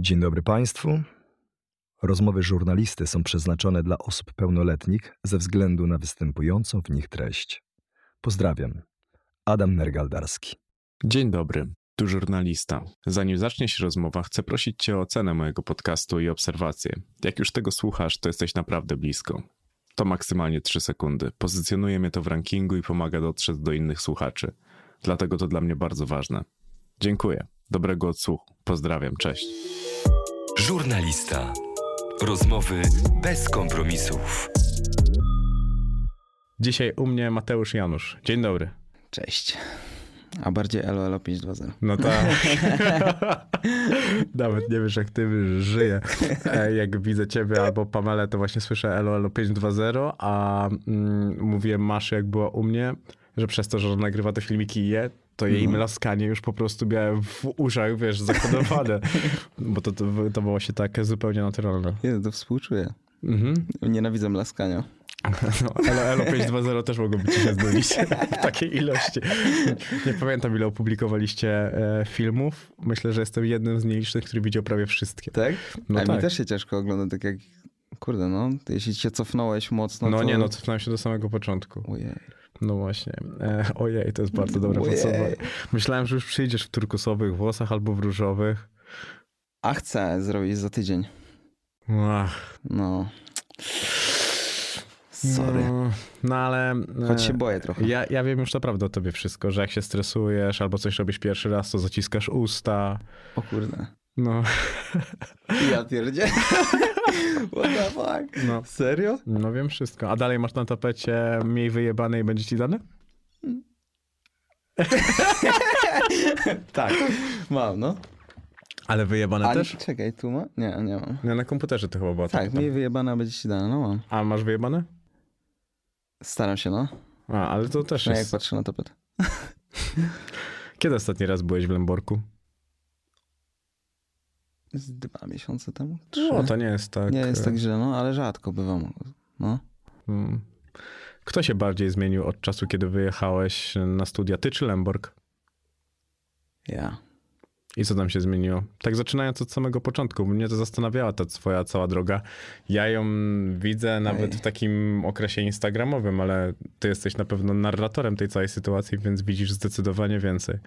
Dzień dobry Państwu. Rozmowy żurnalisty są przeznaczone dla osób pełnoletnich ze względu na występującą w nich treść. Pozdrawiam. Adam Nergaldarski. Dzień dobry, tu żurnalista. Zanim zacznie się rozmowa, chcę prosić Cię o ocenę mojego podcastu i obserwację. Jak już tego słuchasz, to jesteś naprawdę blisko. To maksymalnie 3 sekundy. Pozycjonuje mnie to w rankingu i pomaga dotrzeć do innych słuchaczy. Dlatego to dla mnie bardzo ważne. Dziękuję. Dobrego odsłuchu. Pozdrawiam. Cześć. Żurnalista. Rozmowy bez kompromisów. Dzisiaj u mnie Mateusz Janusz. Dzień dobry. Cześć. A bardziej LOL 520. No tak. Nawet nie wiesz, jak ty żyje. E, Jak widzę ciebie albo Pamelę, to właśnie słyszę LOL 520, a mm, mówię Maszy, jak była u mnie, że przez to, że nagrywa te filmiki i je, to jej mlaskanie już po prostu miałem w uszach, wiesz, zakodowane. Bo to, to, to było się takie zupełnie naturalne. Ja to współczuję. Mhm. Nienawidzę laskania. No, Elo 520 też mogłoby ci się znudzić w takiej ilości. Nie pamiętam, ile opublikowaliście e, filmów. Myślę, że jestem jednym z nielicznych, który widział prawie wszystkie. Tak? No A tak. mi też się ciężko ogląda, tak jak... Kurde, no, jeśli się cofnąłeś mocno, No to... nie, no cofnąłem się do samego początku. Ojej. No właśnie. E, ojej, to jest bardzo dobre podsumowanie. Myślałem, że już przyjdziesz w turkusowych włosach albo w różowych. A chcę zrobić za tydzień. Ach, No. Sorry. No, no ale... e, Choć się boję trochę. Ja, ja wiem już naprawdę o tobie wszystko, że jak się stresujesz albo coś robisz pierwszy raz, to zaciskasz usta. O kurde. No, Ja pierdzie. What the fuck? no. Serio? No wiem wszystko. A dalej masz na tapecie mniej wyjebane i będzie ci dane? Tak. Mam, no. Ale wyjebane A też? czekaj, tu ma? Nie, nie mam. Nie, na komputerze to chyba było. Tak, tam. mi wyjebana będzie ci dana, no mam. A masz wyjebane? Staram się, no. A, ale to też No jak jest... patrzę na tapet. Kiedy ostatni raz byłeś w Lęborku? Z dwa miesiące temu? Trzy. No, to nie jest tak... Nie jest e, tak źle, no, ale rzadko bywam. No. mm. Kto się bardziej zmienił od czasu, kiedy wyjechałeś na studia? Ty czy Lęborg? Ja. I co tam się zmieniło? Tak zaczynając od samego początku, mnie to zastanawiała ta twoja cała droga. Ja ją widzę nawet Ej. w takim okresie instagramowym, ale ty jesteś na pewno narratorem tej całej sytuacji, więc widzisz zdecydowanie więcej.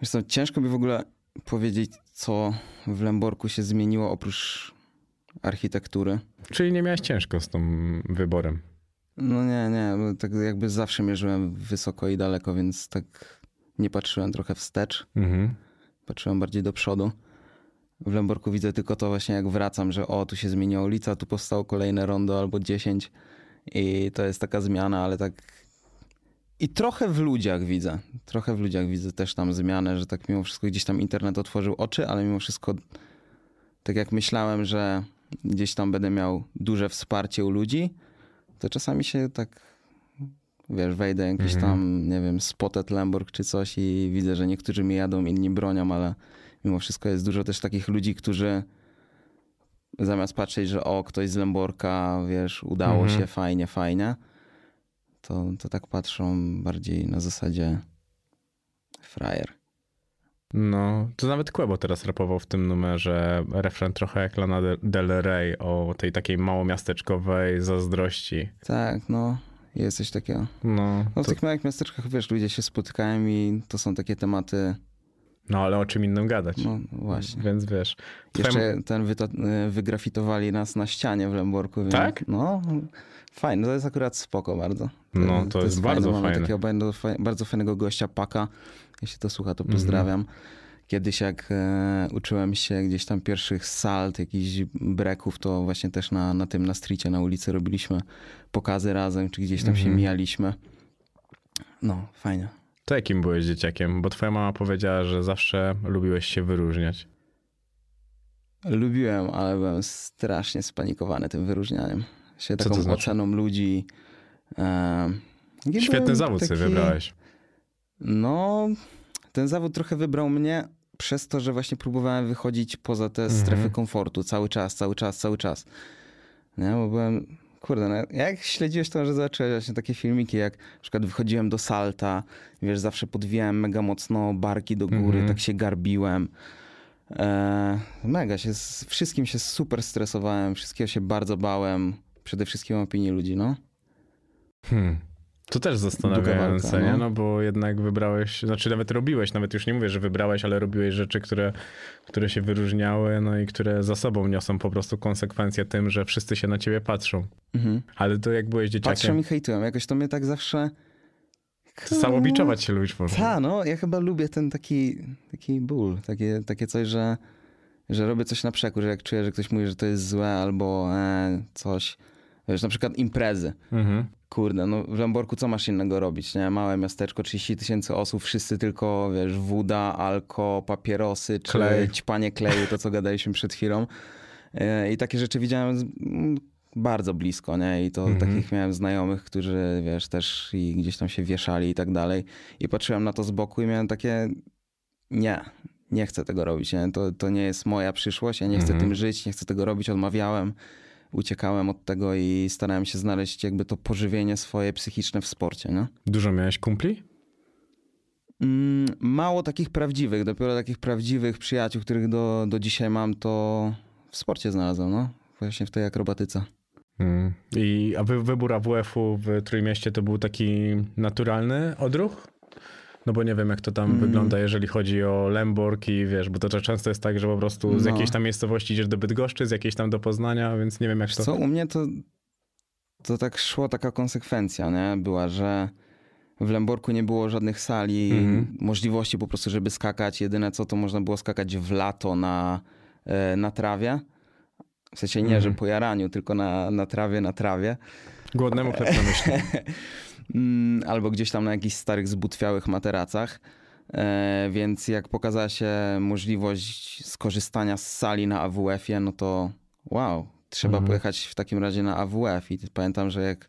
Wiesz co, ciężko mi w ogóle powiedzieć, co w Lęborku się zmieniło oprócz architektury. Czyli nie miałeś ciężko z tym wyborem. No nie, nie, tak jakby zawsze mierzyłem wysoko i daleko, więc tak nie patrzyłem trochę wstecz, Mhm. patrzyłem bardziej do przodu. W Lęborku widzę tylko to właśnie jak wracam, że o, tu się zmieniła ulica, tu powstało kolejne rondo albo 10 i to jest taka zmiana, ale tak... I trochę w ludziach widzę, trochę w ludziach widzę też tam zmianę, że tak mimo wszystko gdzieś tam internet otworzył oczy, ale mimo wszystko tak jak myślałem, że gdzieś tam będę miał duże wsparcie u ludzi, to czasami się tak, wiesz, wejdę jakiś Mhm. tam, nie wiem, Spotted Lamborg czy coś i widzę, że niektórzy mi jadą, inni bronią, ale mimo wszystko jest dużo też takich ludzi, którzy zamiast patrzeć, że o, ktoś z Lamborka, wiesz, udało Mhm. się, fajnie, fajnie, to, to tak patrzą bardziej na zasadzie frajer. No, to nawet Quebo teraz rapował w tym numerze refren trochę jak Lana Del- Rey o tej takiej małomiasteczkowej zazdrości. Tak, no, jest coś takiego. No, No w to, tych małych miasteczkach, wiesz, ludzie się spotykają i to są takie tematy, no ale o czym innym gadać. no właśnie. Więc wiesz. Jeszcze ten wygrafitowali nas na ścianie w Lęborku. Więc, Tak? No, fajne. To jest akurat spoko bardzo. No, to jest bardzo Mamy fajne. takiego bardzo, bardzo fajnego gościa, Paka. Jeśli to słucha, to pozdrawiam. Kiedyś jak e, uczyłem się gdzieś tam pierwszych salt, jakichś breków, to właśnie też na, na tym, na stricie, na ulicy robiliśmy pokazy razem, czy gdzieś tam się Mhm. mijaliśmy. No, fajnie. To jakim byłeś dzieciakiem? Bo twoja mama powiedziała, że zawsze lubiłeś się wyróżniać. Lubiłem, ale byłem strasznie spanikowany tym wyróżnianiem. Się taką to znaczy? oceną ludzi. E, Świetny zawód sobie taki- wybrałeś. No, ten zawód trochę wybrał mnie przez to, że właśnie próbowałem wychodzić poza te Mhm. strefy komfortu cały czas, cały czas, cały czas. Nie, bo byłem, kurde, no, jak śledziłeś to, że zobaczyłeś właśnie takie filmiki, jak na przykład wychodziłem do salta, wiesz, zawsze podwijałem mega mocno barki do góry, Mhm. tak się garbiłem. E, mega się, z wszystkim się super stresowałem, wszystkiego się bardzo bałem. Przede wszystkim opinii ludzi, no. Hmm. To też zastanawiające, walka, nie? no. No bo jednak wybrałeś, znaczy nawet robiłeś, nawet już nie mówię, że wybrałeś, ale robiłeś rzeczy, które, które się wyróżniały, no i które za sobą niosą po prostu konsekwencje tym, że wszyscy się na ciebie patrzą. Mhm. Ale to jak byłeś Patrzą dzieciakiem, i hejtują, jakoś to mnie tak zawsze... samobiczować się lubisz można. Ta, no, ja chyba lubię ten taki, taki ból, takie, takie coś, że, że robię coś na przekór, że jak czuję, że ktoś mówi, że to jest złe albo e, coś, wiesz, na przykład imprezy. Mhm. Kurde, no w Lemborku co masz innego robić, nie? Małe miasteczko, 30 tysięcy osób, wszyscy tylko, wiesz, woda, alko, papierosy, czy Klej. ćpanie kleju, to co gadaliśmy przed chwilą. E, I takie rzeczy widziałem mm, bardzo blisko, nie? I to Mhm. takich miałem znajomych, którzy, wiesz, też i gdzieś tam się wieszali i tak dalej. I patrzyłem na to z boku i miałem takie, nie, nie chcę tego robić, nie? To, to nie jest moja przyszłość, ja nie chcę Mhm. tym żyć, nie chcę tego robić, odmawiałem uciekałem od tego i starałem się znaleźć jakby to pożywienie swoje psychiczne w sporcie, nie? Dużo miałeś kumpli? Mm, mało takich prawdziwych, dopiero takich prawdziwych przyjaciół, których do, do dzisiaj mam, to w sporcie znalazłem, no. Właśnie w tej akrobatyce. Mm. I a wy, wybór AWF-u w Trójmieście to był taki naturalny odruch? No bo nie wiem, jak to tam Mm. wygląda, jeżeli chodzi o Lemborg i wiesz, bo to, to często jest tak, że po prostu z No. jakiejś tam miejscowości idziesz do Bydgoszczy, z jakiejś tam do Poznania, więc nie wiem, jak to... co, u mnie to, to tak szło taka konsekwencja, nie? Była, że w Lemborku nie było żadnych sali, Mhm. możliwości po prostu, żeby skakać. Jedyne co, to można było skakać w lato na, e, na trawie. W sensie nie, Mhm. że po jaraniu, tylko na, na trawie, na trawie. Głodnemu chleb na myśli. Mm, Albo gdzieś tam na jakichś starych, zbutwiałych materacach. E, więc jak pokazała się możliwość skorzystania z sali na AWF-ie, no to wow, trzeba Mhm. pojechać w takim razie na AWF. I pamiętam, że jak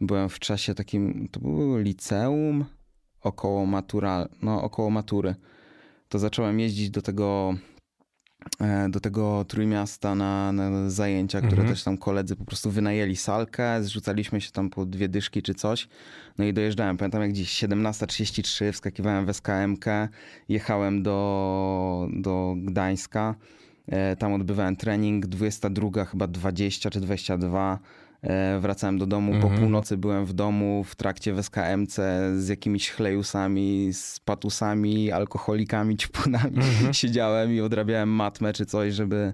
byłem w czasie takim, to było liceum, około matura, no około matury, to zacząłem jeździć do tego do tego Trójmiasta na, na zajęcia, które Mhm. też tam koledzy po prostu wynajęli salkę, zrzucaliśmy się tam po dwie dyszki czy coś. No i dojeżdżałem, pamiętam jak dziś 17.33, wskakiwałem w SKMK, jechałem do, do Gdańska, e, tam odbywałem trening, 22 chyba 20 czy 22, e, wracałem do domu, po Mhm. północy byłem w domu w trakcie w SKMC z jakimiś chlejusami, z patusami, alkoholikami, ćpunami. Mhm. Siedziałem i odrabiałem matmę czy coś, żeby,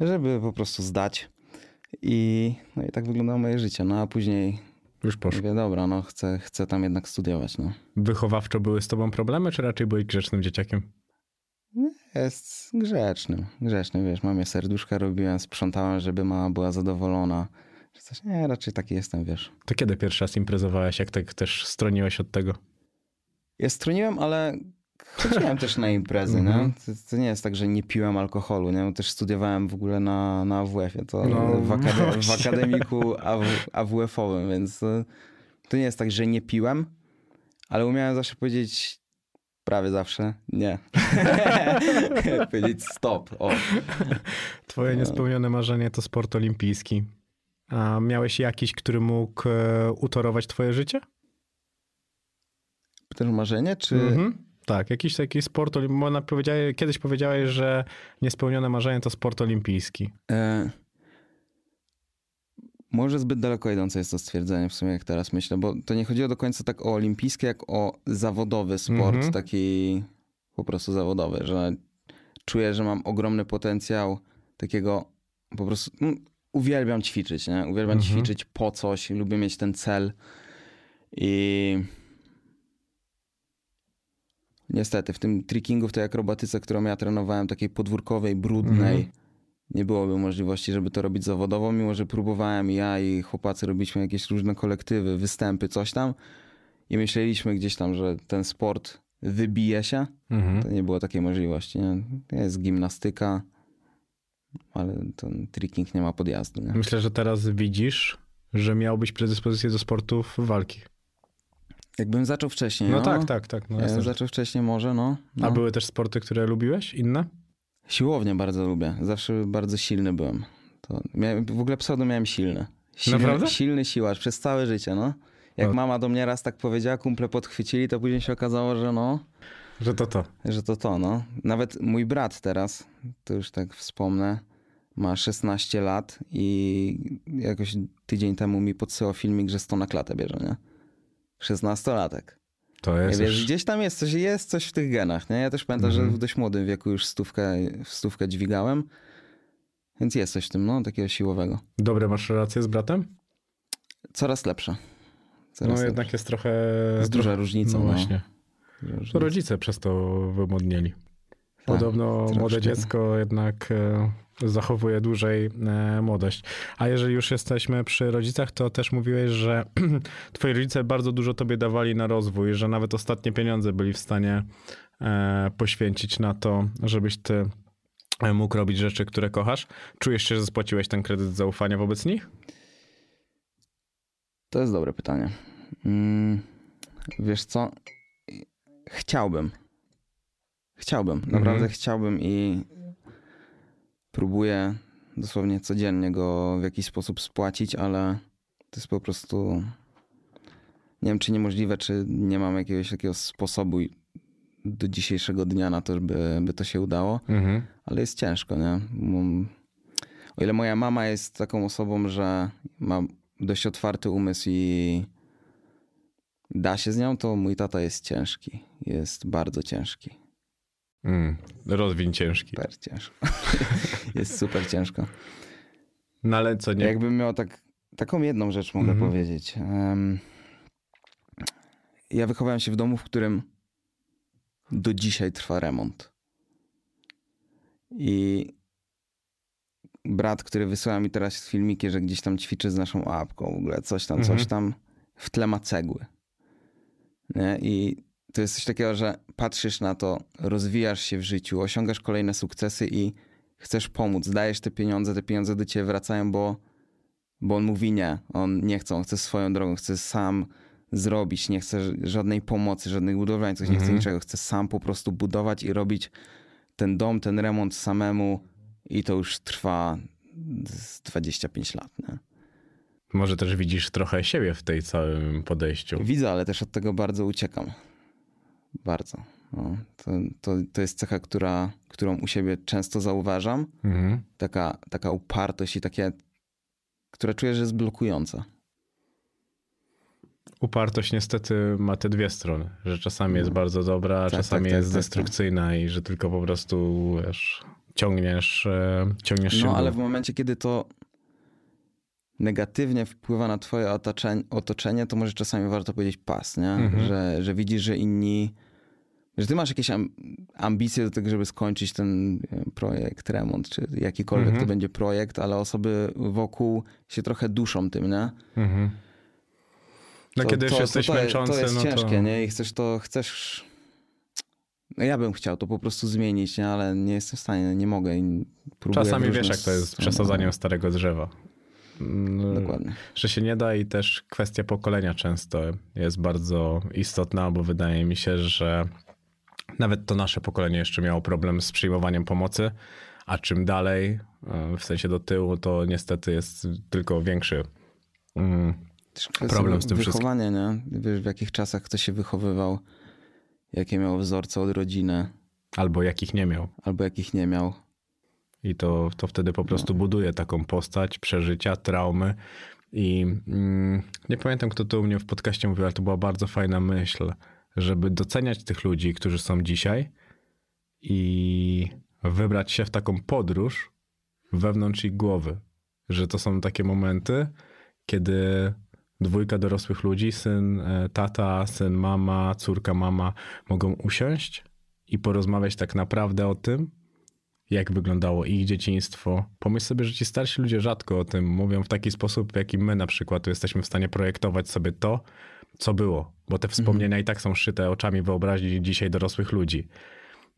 żeby po prostu zdać. I, no i tak wyglądało moje życie. No a później Już poszło. mówię, dobra, no chcę, chcę tam jednak studiować. No. Wychowawczo były z tobą problemy, czy raczej byłeś grzecznym dzieciakiem? Jest grzecznym, grzecznym, wiesz, mamie serduszka robiłem, sprzątałem, żeby mama była zadowolona. Czy coś, nie, raczej taki jestem, wiesz. To kiedy pierwszy raz imprezowałeś, jak tak też stroniłeś od tego? Ja stroniłem, ale chodziłem też na imprezy, nie? To, to nie jest tak, że nie piłem alkoholu, nie? Bo też studiowałem w ogóle na, na AWF-ie, to No, w, akade- w akademiku AW, AWF-owym, więc to nie jest tak, że nie piłem, ale umiałem zawsze powiedzieć, prawie zawsze, nie. powiedzieć stop, o. Twoje niespełnione marzenie to sport olimpijski. A miałeś jakiś, który mógł e, utorować twoje życie? O marzenie, czy... Mhm. Tak, jakiś taki sport kiedyś powiedziałeś, że niespełnione marzenie to sport olimpijski. E, może zbyt daleko idące jest to stwierdzenie w sumie, jak teraz myślę, bo to nie chodziło do końca tak o olimpijskie, jak o zawodowy sport, Mhm. taki po prostu zawodowy, że czuję, że mam ogromny potencjał takiego po prostu... mm, uwielbiam ćwiczyć, nie? Uwielbiam Mhm. ćwiczyć po coś, lubię mieć ten cel i... Niestety, w tym trickingu, w tej akrobatyce, którą ja trenowałem, takiej podwórkowej, brudnej, Mhm. Nie byłoby możliwości, żeby to robić zawodowo, mimo że próbowałem i ja i chłopacy robiliśmy jakieś różne kolektywy, występy, coś tam i myśleliśmy gdzieś tam, że ten sport wybije się, Mhm. to nie było takiej możliwości. Nie? Jest gimnastyka, ale ten tricking nie ma podjazdu. Nie? Myślę, że teraz widzisz, że miałbyś predyspozycję do sportów walki. Jakbym zaczął wcześniej, No, no, tak, tak, tak. No, Ja zaczął wcześniej może, no. no. A były też sporty, które lubiłeś? Inne? Siłownię bardzo lubię. Zawsze bardzo silny byłem. To miałem, w ogóle pseudo miałem silny. Silny, Naprawdę? silny siłacz przez całe życie, no. Jak O. mama do mnie raz tak powiedziała, kumple podchwycili, to później się okazało, że no, Że to to. że to to, no. Nawet mój brat teraz, to już tak wspomnę, ma 16 lat i jakoś tydzień temu mi podsyłał filmik, że 100 na klatę bierze, nie? 16-latek. To jest wiesz, już... gdzieś tam jest coś, jest coś w tych genach, nie? Ja też pamiętam, Mhm. że w dość młodym wieku już stówkę, stówkę dźwigałem, więc jest coś w tym, no, takiego siłowego. Dobre masz relacje z bratem? Coraz lepsze. No Coraz lepsze. jednak jest trochę... Jest duża różnica, No no. właśnie. Różnica. rodzice przez to wymodnieli. Tak, Podobno troszkę. młode dziecko jednak e, zachowuje dłużej e, młodość. A jeżeli już jesteśmy przy rodzicach, to też mówiłeś, że twoi rodzice bardzo dużo tobie dawali na rozwój, że nawet ostatnie pieniądze byli w stanie e, poświęcić na to, żebyś ty e, mógł robić rzeczy, które kochasz. Czujesz się, że spłaciłeś ten kredyt zaufania wobec nich? To jest dobre pytanie. Mm, wiesz co? Chciałbym. Chciałbym. Naprawdę Mhm. chciałbym i próbuję dosłownie codziennie go w jakiś sposób spłacić, ale to jest po prostu. Nie wiem, czy niemożliwe, czy nie mam jakiegoś takiego sposobu do dzisiejszego dnia na to, żeby by to się udało Mhm. ale jest ciężko, nie? O ile moja mama jest taką osobą, że ma dość otwarty umysł i da się z nią, to mój tata jest ciężki. Jest bardzo ciężki. Mm, rozwiń ciężki. Super ciężko. jest super ciężko. No ale co, nie, Jakbym miał tak, taką jedną rzecz mogę Mhm. powiedzieć. Em, ja wychowałem się w domu, w którym do dzisiaj trwa remont. I brat, który wysyła mi teraz filmiki, że gdzieś tam ćwiczy z naszą apką, w ogóle coś tam, Mhm. coś tam, w tle ma cegły. Nie? I to jest coś takiego, że patrzysz na to, rozwijasz się w życiu, osiągasz kolejne sukcesy i chcesz pomóc, dajesz te pieniądze, te pieniądze do ciebie wracają, bo, bo on mówi nie, on nie chce, on chce swoją drogą, chce sam zrobić, nie chce żadnej pomocy, żadnych budowlańców, nie chce Mhm. niczego, chce sam po prostu budować i robić ten dom, ten remont samemu i to już trwa z 25 lat. Nie? może też widzisz trochę siebie w tej całym podejściu. Widzę, ale też od tego bardzo uciekam. Bardzo. No, to, to, to jest cecha, która, którą u siebie często zauważam. Mhm. Taka, taka upartość i takie, która czuję, że jest blokująca. Upartość niestety ma te dwie strony, że czasami jest bardzo dobra, a Tak, czasami tak, tak, jest tak, tak. destrukcyjna i że tylko po prostu wiesz, ciągniesz, e, ciągniesz się No ale w momencie, kiedy to negatywnie wpływa na twoje otoczenie, otoczenie to może czasami warto powiedzieć pas, nie? Mhm. Że, że widzisz, że inni... Że ty masz jakieś am- ambicje do tego, żeby skończyć ten projekt, remont, czy jakikolwiek Mhm. to będzie projekt, ale osoby wokół się trochę duszą tym, nie? Mhm. No to, kiedy już to, jesteś to, to, męczący, To jest no ciężkie, to... nie? I chcesz to, chcesz... No ja bym chciał to po prostu zmienić, nie? Ale nie jestem w stanie, nie mogę. próbuję Czasami wiesz, jak to jest przesadzaniem starego drzewa. Mm, Dokładnie. Że się nie da i też kwestia pokolenia często jest bardzo istotna, bo wydaje mi się, że nawet to nasze pokolenie jeszcze miało problem z przyjmowaniem pomocy, a czym dalej, e, w sensie do tyłu, to niestety jest tylko większy. mm, problem z tym wszystkim. Wychowanie, nie? Wiesz, w jakich czasach kto się wychowywał, jakie miał wzorce od rodziny, Albo jakich nie miał. albo jakich nie miał. I to, to wtedy po prostu buduje taką postać, przeżycia, traumy. I mm, nie pamiętam, kto to u mnie w podcaście mówił, ale to była bardzo fajna myśl, żeby doceniać tych ludzi, którzy są dzisiaj i wybrać się w taką podróż wewnątrz ich głowy. Że to są takie momenty, kiedy dwójka dorosłych ludzi, syn, e, tata, syn, mama, córka, mama, mogą usiąść i porozmawiać tak naprawdę o tym, jak wyglądało ich dzieciństwo. Pomyśl sobie, że ci starsi ludzie rzadko o tym mówią w taki sposób, w jaki my na przykład jesteśmy w stanie projektować sobie to, co było, bo te wspomnienia i tak są szyte oczami wyobraźni dzisiaj dorosłych ludzi.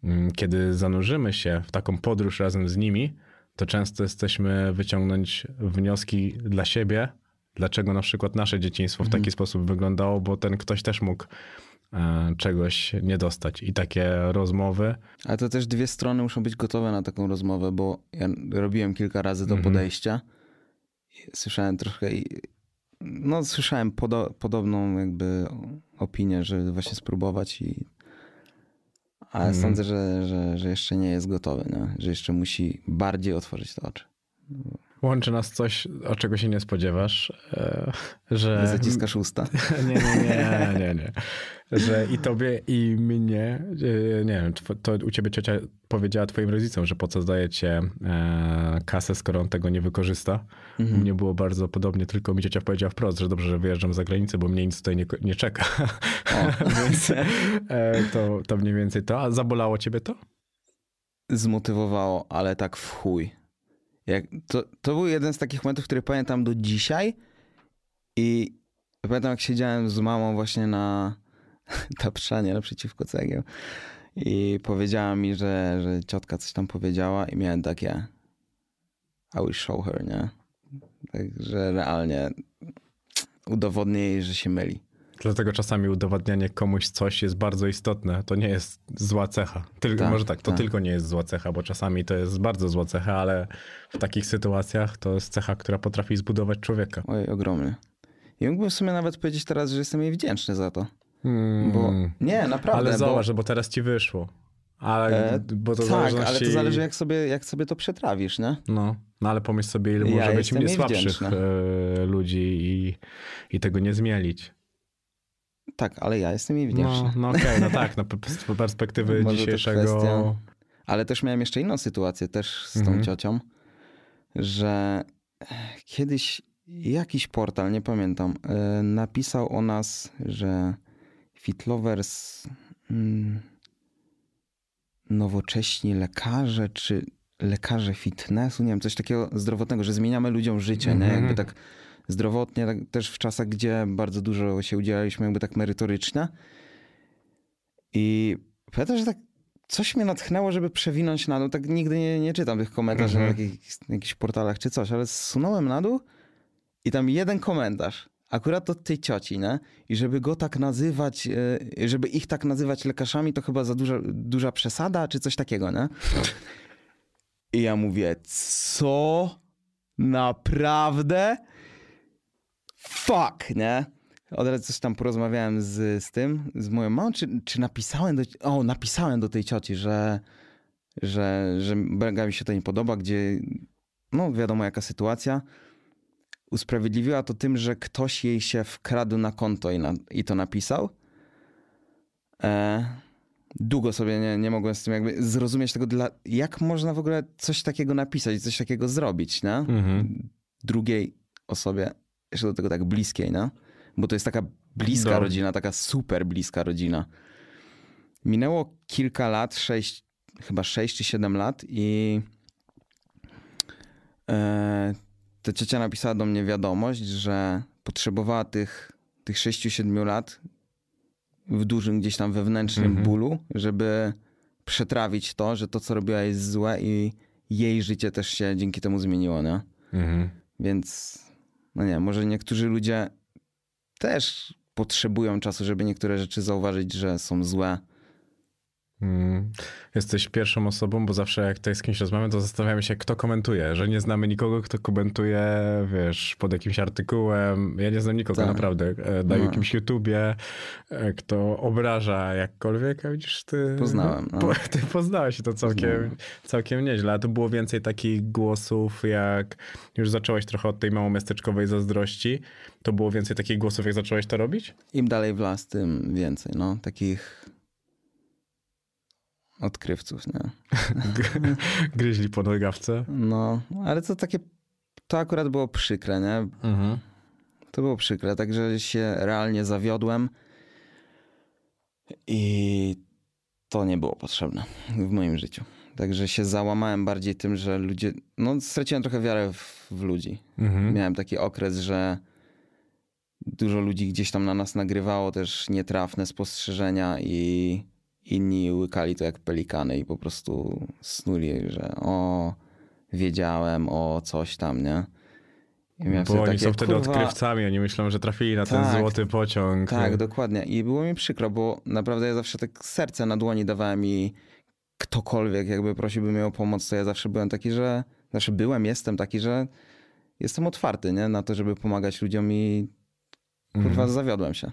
Mm, Kiedy zanurzymy się w taką podróż razem z nimi, to często jesteśmy wyciągnąć wnioski dla siebie, dlaczego na przykład nasze dzieciństwo w taki sposób wyglądało, bo ten ktoś też mógł czegoś nie dostać. I takie rozmowy Ale to też dwie strony muszą być gotowe na taką rozmowę, bo ja robiłem kilka razy to Mhm. podejście. I Słyszałem trochę i no słyszałem podo- podobną jakby opinię, że właśnie spróbować i Ale Mhm. sądzę, że, że, że jeszcze nie jest gotowy, nie? że jeszcze musi bardziej otworzyć te oczy. Łączy nas coś, o czego się nie spodziewasz, e, że... Nie zaciskasz usta. Nie, nie, nie, nie, nie. Że i tobie, i mnie, e, nie wiem, to u ciebie ciocia powiedziała twoim rodzicom, że po co dajecie e, kasę, skoro on tego nie wykorzysta. Mhm. U mnie było bardzo podobnie, tylko mi ciocia powiedziała wprost, że dobrze, że wyjeżdżam za granicę, bo mnie nic tutaj nie, nie czeka. Więc e, to, to mniej więcej to. A zabolało ciebie to? Zmotywowało, ale tak w chuj. Jak, to, to był jeden z takich momentów, który pamiętam do dzisiaj i pamiętam jak siedziałem z mamą właśnie na tapszanie naprzeciwko cegieł i powiedziała mi, że, że ciotka coś tam powiedziała i miałem takie I will show her, nie? Także realnie udowodnię jej, że się myli. Dlatego czasami udowadnianie komuś coś jest bardzo istotne. To nie jest zła cecha. Tylko, Tak, może tak, to tak. tylko nie jest zła cecha, bo czasami to jest bardzo zła cecha, ale w takich sytuacjach to jest cecha, która potrafi zbudować człowieka. Oj, ogromnie. I mógłbym w sumie nawet powiedzieć teraz, że jestem jej wdzięczny za to. Mm, Bo nie, naprawdę. ale bo- zobacz, bo teraz ci wyszło. Ale, E, bo to tak, zależności... ale to zależy jak sobie, jak sobie to przetrawisz, nie? No, no ale pomyśl sobie, ile Ja może być słabszych e, ludzi i, i tego nie zmielić. Tak, ale ja jestem jej wdzięczny. No, no okej, no tak, no, z perspektywy dzisiejszego... Ale też miałem jeszcze inną sytuację, też z tą Mhm. ciocią, że kiedyś jakiś portal, nie pamiętam, e, napisał o nas, że Fitlovers mm, nowocześni lekarze, czy lekarze fitnessu, nie wiem, coś takiego zdrowotnego, że zmieniamy ludziom życie, nie? Mhm. Jakby tak zdrowotnie, tak też w czasach, gdzie bardzo dużo się udzielaliśmy jakby tak merytorycznie. I pamiętam, że tak coś mnie natchnęło, żeby przewinąć na dół. Tak nigdy nie, nie czytam tych komentarzy Mhm. na jakichś, jakichś portalach czy coś, ale zsunąłem na dół i tam jeden komentarz. Akurat od tej cioci, nie? I żeby go tak nazywać, e, żeby ich tak nazywać lekarzami, to chyba za duża, duża przesada, czy coś takiego, nie? I ja mówię, co? Naprawdę? Fuck, nie? Od razu coś tam porozmawiałem z, z tym, z moją mamą, czy, czy napisałem do, o, napisałem do tej cioci, że, że, że mi się to nie podoba, gdzie, no wiadomo jaka sytuacja. Usprawiedliwiła to tym, że ktoś jej się wkradł na konto i, na, i to napisał. E, długo sobie nie, nie mogłem z tym jakby zrozumieć tego, dla, jak można w ogóle coś takiego napisać, coś takiego zrobić, nie? Mhm. drugiej osobie, jeszcze do tego tak bliskiej, no? Bo to jest taka bliska No. rodzina, taka super bliska rodzina. Minęło kilka lat, sześć, chyba sześć czy siedem lat i e, ta ciocia napisała do mnie wiadomość, że potrzebowała tych, tych sześciu, siedmiu lat w dużym gdzieś tam wewnętrznym Mhm. bólu, żeby przetrawić to, że to, co robiła jest złe i jej życie też się dzięki temu zmieniło, nie? Mhm. Więc, no nie, może niektórzy ludzie też potrzebują czasu, żeby niektóre rzeczy zauważyć, że są złe. Mm. Jesteś pierwszą osobą, bo zawsze jak tutaj z kimś rozmawiam, to zastanawiamy się, kto komentuje, że nie znamy nikogo, kto komentuje, wiesz, pod jakimś artykułem. Ja nie znam nikogo Tak. naprawdę. e, Na No. jakimś YouTubie, e, kto obraża jakkolwiek, a widzisz, ty... Poznałem, no. Po, ty poznałeś to całkiem, Poznałem. całkiem nieźle, a tu było więcej takich głosów, jak już zacząłeś trochę od tej małomiasteczkowej zazdrości, to było więcej takich głosów, jak zacząłeś to robić? Im dalej w las, tym więcej, no. Takich odkrywców, nie? Gryźli po nogawce. No, ale to takie, to akurat było przykre, nie? Mhm. To było przykre, także się realnie zawiodłem i to nie było potrzebne w moim życiu. Także się załamałem bardziej tym, że ludzie, no straciłem trochę wiarę w, w ludzi. Mhm. Miałem taki okres, że dużo ludzi gdzieś tam na nas nagrywało też nietrafne spostrzeżenia i inni łykali to jak pelikany i po prostu snuli, że o, wiedziałem, o coś tam, nie? Miałem Bo oni takie, są wtedy kurwa, odkrywcami, oni myślą, że trafili na ten Tak, złoty pociąg. Tak, dokładnie. I było mi przykro, bo naprawdę ja zawsze tak serce na dłoni dawałem i ktokolwiek jakby prosiłby mnie o pomoc, to ja zawsze byłem taki, że zawsze byłem, jestem taki, że jestem otwarty, nie? Na to, żeby pomagać ludziom i kurwa Mhm. zawiodłem się.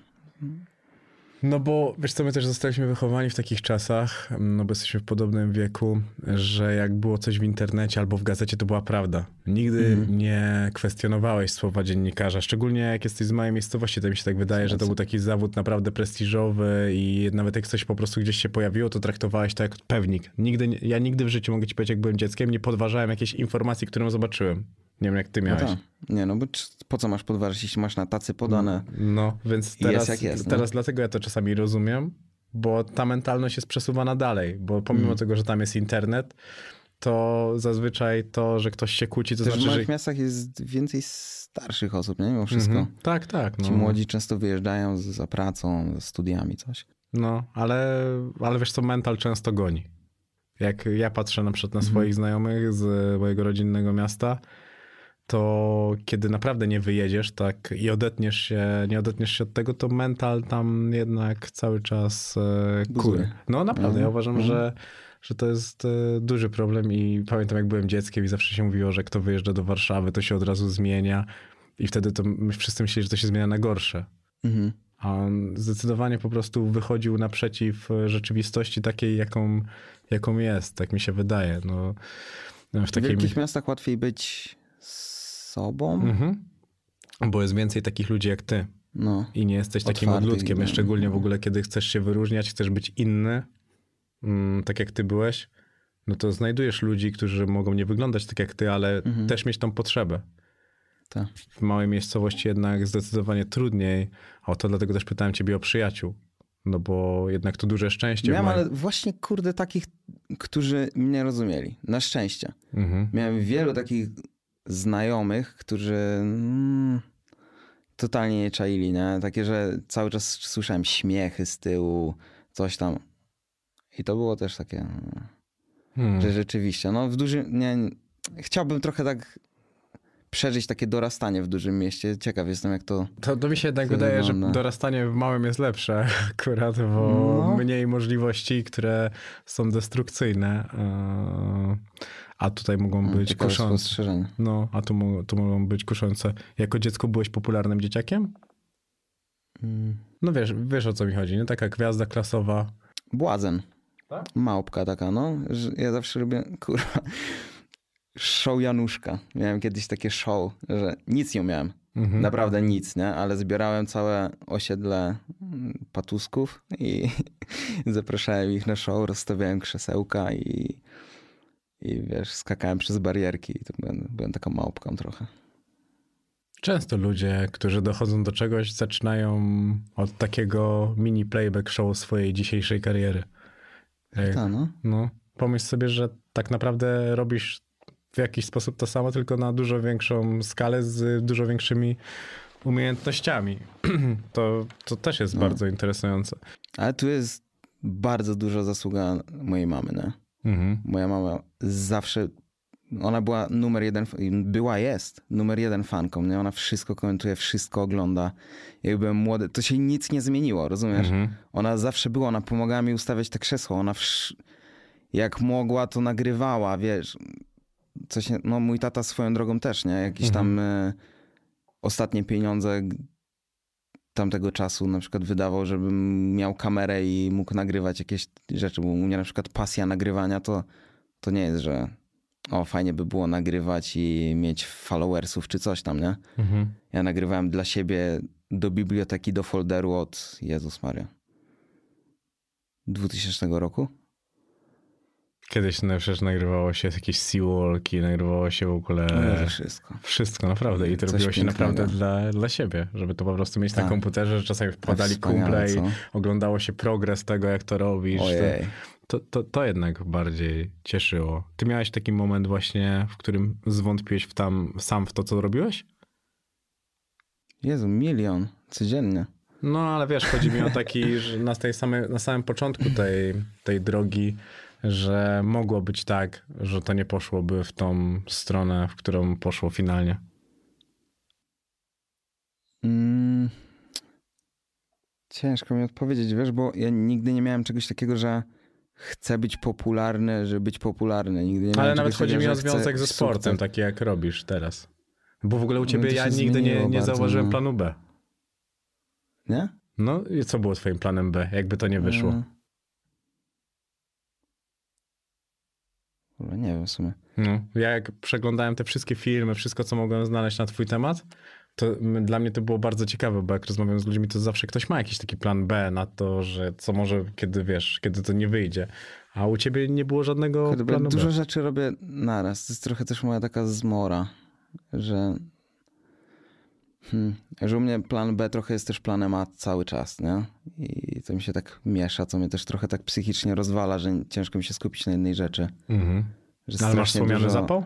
No bo wiesz co, my też zostaliśmy wychowani w takich czasach, no bo jesteśmy w podobnym wieku, że jak było coś w internecie albo w gazecie, to była prawda. Nigdy Mhm. nie kwestionowałeś słowa dziennikarza, szczególnie jak jesteś z małej miejscowości, to mi się tak wydaje, że to był taki zawód naprawdę prestiżowy i nawet jak coś po prostu gdzieś się pojawiło, to traktowałeś to jak pewnik. Nigdy, ja nigdy w życiu, mogę ci powiedzieć, jak byłem dzieckiem, nie podważałem jakiejś informacji, którą zobaczyłem. Nie wiem, jak ty No miałeś. tak. Nie, no bo czy- po co masz podważyć, jeśli masz na tacy podane? No, więc jest teraz, jak jest, no. teraz dlatego ja to czasami rozumiem, bo ta mentalność jest przesuwana dalej, bo pomimo Mhm. tego, że tam jest internet, to zazwyczaj to, że ktoś się kłóci, to Też w znaczy, że... małych miastach jest więcej starszych osób, nie? Mimo wszystko. Mhm. Tak, tak. No. Ci młodzi często wyjeżdżają za pracą, za studiami, coś. No, ale, ale wiesz co, mental często goni. Jak ja patrzę na przykład na Mhm. swoich znajomych z mojego rodzinnego miasta, to kiedy naprawdę nie wyjedziesz tak i odetniesz się, nie odetniesz się od tego, to mental tam jednak cały czas e, kury. No naprawdę, No, ja uważam, no. że, że to jest e, duży problem i pamiętam jak byłem dzieckiem i zawsze się mówiło, że kto wyjeżdża do Warszawy, to się od razu zmienia i wtedy to my wszyscy myśleli, że to się zmienia na gorsze. Mhm. A on zdecydowanie po prostu wychodził naprzeciw rzeczywistości takiej, jaką, jaką jest, tak mi się wydaje. No, w W takiej... wielkich miastach łatwiej być sobą. Mhm. Bo jest więcej takich ludzi jak ty No. i nie jesteś takim odludkiem, szczególnie w ogóle, kiedy chcesz się wyróżniać, chcesz być inny, mm, tak jak ty byłeś, no to znajdujesz ludzi, którzy mogą nie wyglądać tak jak ty, ale Mhm. też mieć tą potrzebę. Tak. W małej miejscowości jednak zdecydowanie trudniej, a to dlatego też pytałem ciebie o przyjaciół. No bo jednak to duże szczęście. Miałem, ale właśnie kurde takich, którzy mnie rozumieli. Na szczęście. Mhm. Miałem wielu takich znajomych, którzy mm, totalnie nie czaili, nie? Takie, że cały czas słyszałem śmiechy z tyłu, coś tam. I to było też takie, mm, Hmm. że rzeczywiście, no w dużym, nie, chciałbym trochę tak przeżyć takie dorastanie w dużym mieście. Ciekaw jestem, jak to... To, to mi się jednak wydaje, że wygląda. dorastanie w małym jest lepsze akurat, bo No. mniej możliwości, które są destrukcyjne, e, a tutaj mogą być Ciekawe kuszące. spostrzeżenie. No, a tu, tu mogą być kuszące. Jako dziecko byłeś popularnym dzieciakiem? Mm. No wiesz, wiesz o co mi chodzi, nie? Taka gwiazda klasowa. Błazen. Tak? Małpka taka, no. Ja zawsze lubię, kurwa, show Januszka. Miałem kiedyś takie show, że nic nie umiałem. Mhm. Naprawdę nic, nie? Ale zbierałem całe osiedle mm, patusków i zapraszałem ich na show, rozstawiałem krzesełka i, i wiesz, skakałem przez barierki. I to byłem, byłem taką małpką trochę. Często ludzie, którzy dochodzą do czegoś, zaczynają od takiego mini playback show swojej dzisiejszej kariery. Jak- Ta, no. No, pomyśl sobie, że tak naprawdę robisz w jakiś sposób to samo, tylko na dużo większą skalę z dużo większymi umiejętnościami. To, to też jest No. bardzo interesujące. Ale tu jest bardzo duża zasługa mojej mamy, nie? Mhm. Moja mama zawsze, ona była numer jeden, była, jest numer jeden fanką, nie? Ona wszystko komentuje, wszystko ogląda. Jak byłem młody, to się nic nie zmieniło, rozumiesz? Mhm. Ona zawsze była, ona pomagała mi ustawiać te krzesło, ona wsz... jak mogła, to nagrywała, wiesz. Coś, no mój tata swoją drogą też, nie? Jakieś tam e, ostatnie pieniądze tamtego czasu na przykład wydawał, żebym miał kamerę i mógł nagrywać jakieś rzeczy, bo u mnie na przykład pasja nagrywania to, to nie jest, że o fajnie by było nagrywać i mieć followersów czy coś tam, nie? Mhm. Ja nagrywałem dla siebie do biblioteki, do folderu od Jezus Maria. 2000 roku? Kiedyś no, przecież nagrywało się jakieś seawalki, nagrywało się w ogóle No, wszystko. wszystko naprawdę i to Coś robiło się pięknego. naprawdę dla, dla siebie, żeby to po prostu mieć na Tak. komputerze, że czasami wpadali kumple i oglądało się progres tego, jak to robisz. Ojej. To, to, to jednak bardziej cieszyło. Ty miałeś taki moment właśnie, w którym zwątpiłeś w tam, sam w to, co robiłeś? Jezu, milion codziennie. No, ale wiesz, chodzi mi o taki, że na, tej samej, na samym początku tej, tej drogi, że mogło być tak, że to nie poszłoby w tą stronę, w którą poszło finalnie. Mm. Ciężko mi odpowiedzieć, wiesz, bo ja nigdy nie miałem czegoś takiego, że chcę być popularny, żeby być popularny. Nigdy nie Ale nawet chodzi mi o związek ze sportem, taki jak robisz teraz. Bo w ogóle u No ciebie ja nigdy nie, nie bardzo, zauważyłem no. planu B. Nie? No i co było twoim planem B, jakby to nie wyszło? Mm. Kurwa, Nie wiem w sumie. No, ja jak przeglądałem te wszystkie filmy, wszystko co mogłem znaleźć na twój temat, to dla mnie to było bardzo ciekawe, bo jak rozmawiam z ludźmi, to zawsze ktoś ma jakiś taki plan B na to, że co może, kiedy wiesz, kiedy to nie wyjdzie. A u ciebie nie było żadnego Kurde, planu dużo B. rzeczy robię naraz. To jest trochę też moja taka zmora, że. Hmm, że u mnie plan B trochę jest też planem A cały czas, nie? I to mi się tak miesza, co mnie też trochę tak psychicznie rozwala, że ciężko mi się skupić na jednej rzeczy. Mhm. Że No, ale masz wspomniany dużo- zapał?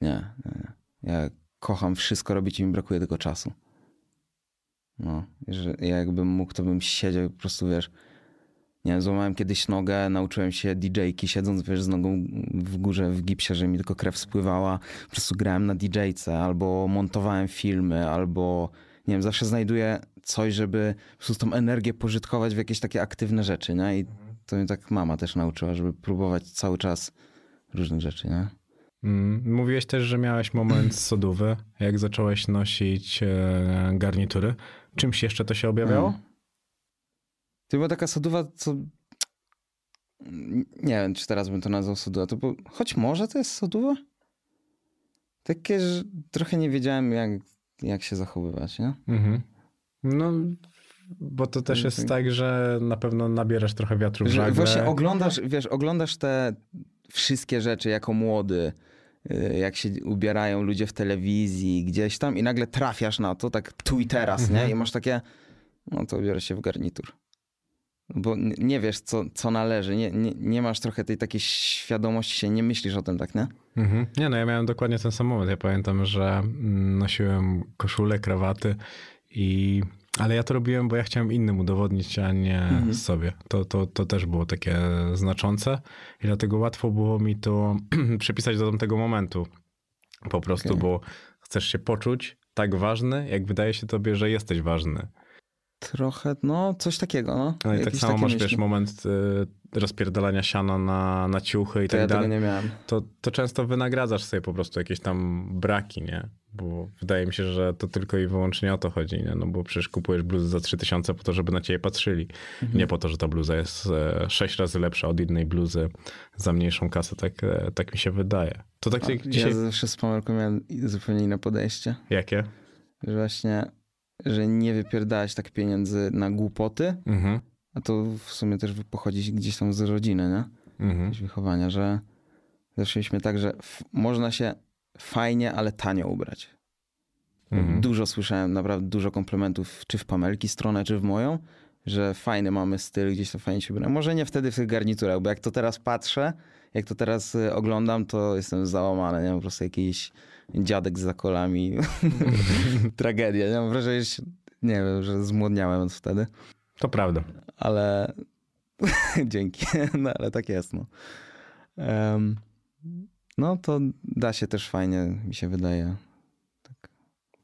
Nie, nie, nie. Ja kocham wszystko robić i mi brakuje tylko czasu. No, że ja jakbym mógł, to bym siedział i po prostu, wiesz, nie wiem, złamałem kiedyś nogę, nauczyłem się DJ-ki siedząc, wiesz, z nogą w górze w gipsie, że mi tylko krew spływała. Po prostu grałem na DJ-ce, albo montowałem filmy, albo, nie wiem, zawsze znajduję coś, żeby po prostu tą energię pożytkować w jakieś takie aktywne rzeczy, nie? I to mnie tak mama też nauczyła, żeby próbować cały czas różnych rzeczy, nie? Mm, Mówiłeś też, że miałeś moment sodówy, jak zacząłeś nosić e, garnitury. Czymś jeszcze to się objawiało? To była taka soduwa, co... Nie wiem, czy teraz bym to nazwał soduwa. To było... Choć może to jest soduwa? Takie, że trochę nie wiedziałem, jak, jak się zachowywać, nie? Mhm. No, bo to też jest tak, że na pewno nabierasz trochę wiatru w żagle. właśnie oglądasz, wiesz, oglądasz te wszystkie rzeczy jako młody, y, jak się ubierają ludzie w telewizji, gdzieś tam i nagle trafiasz na to, tak tu i teraz, Mhm. nie? I masz takie, no to ubiorę się w garnitur. Bo nie wiesz, co, co należy, nie, nie, nie masz trochę tej takiej świadomości, się nie myślisz o tym, tak, nie? Mhm. Nie, no ja miałem dokładnie ten sam moment. Ja pamiętam, że mm, nosiłem koszulę, krawaty i... Ale ja to robiłem, bo ja chciałem innym udowodnić, a nie Mhm. sobie. To, to, to też było takie znaczące i dlatego łatwo było mi to przypisać do tamtego momentu. Po prostu, Okej. bo chcesz się poczuć tak ważny, jak wydaje się tobie, że jesteś ważny. Trochę, no, coś takiego, no. No i tak samo masz, myśli. wiesz, moment y, rozpierdalania siana na, na ciuchy i To tak ja tego dalej. nie miałem. To, to często wynagradzasz sobie po prostu jakieś tam braki, nie? Bo wydaje mi się, że to tylko i wyłącznie o to chodzi, nie? No bo przecież kupujesz bluzę za 3000 po to, żeby na ciebie patrzyli. Mhm. Nie po to, że ta bluza jest e, sześć razy lepsza od innej bluzy za mniejszą kasę, tak, e, tak mi się wydaje. To tak jak dzisiaj... Ja zawsze z Pamelką miałem zupełnie inne podejście. Jakie? że właśnie, że nie wypierdałeś tak pieniędzy na głupoty, Mhm. a to w sumie też pochodzi gdzieś tam z rodziny, nie? Mhm. Wychowania, że zaczęliśmy tak, że można się fajnie, ale tanio ubrać. Mhm. Dużo słyszałem, naprawdę dużo komplementów, czy w Pamelki stronę, czy w moją, że fajny mamy styl, gdzieś to fajnie się ubrać. Może nie wtedy w tych garniturach, bo jak to teraz patrzę, jak to teraz y, oglądam, to jestem załamany, nie? Po prostu jakiś dziadek z zakolami. Tragedia, nie? Mam wrażenie, że nie wiem, że zmłodniałem od wtedy, To prawda. ale dzięki, no ale tak jest, no. Em, no to da się też fajnie, mi się wydaje.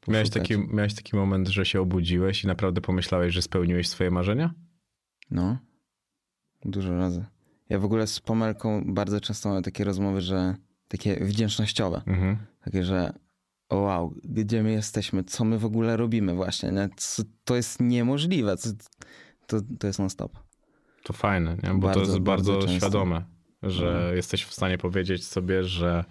Miałeś taki, miałeś taki moment, że się obudziłeś i naprawdę pomyślałeś, że spełniłeś swoje marzenia? No, dużo razy. Ja w ogóle z Pomelką bardzo często mamy takie rozmowy, że takie wdzięcznościowe. Mhm. Takie, że wow, gdzie my jesteśmy, co my w ogóle robimy właśnie, nie? Co, to jest niemożliwe, co, to, to jest non stop. To fajne, nie? bo Bardzo, to jest bardzo, bardzo świadome, że No. jesteś w stanie powiedzieć sobie, że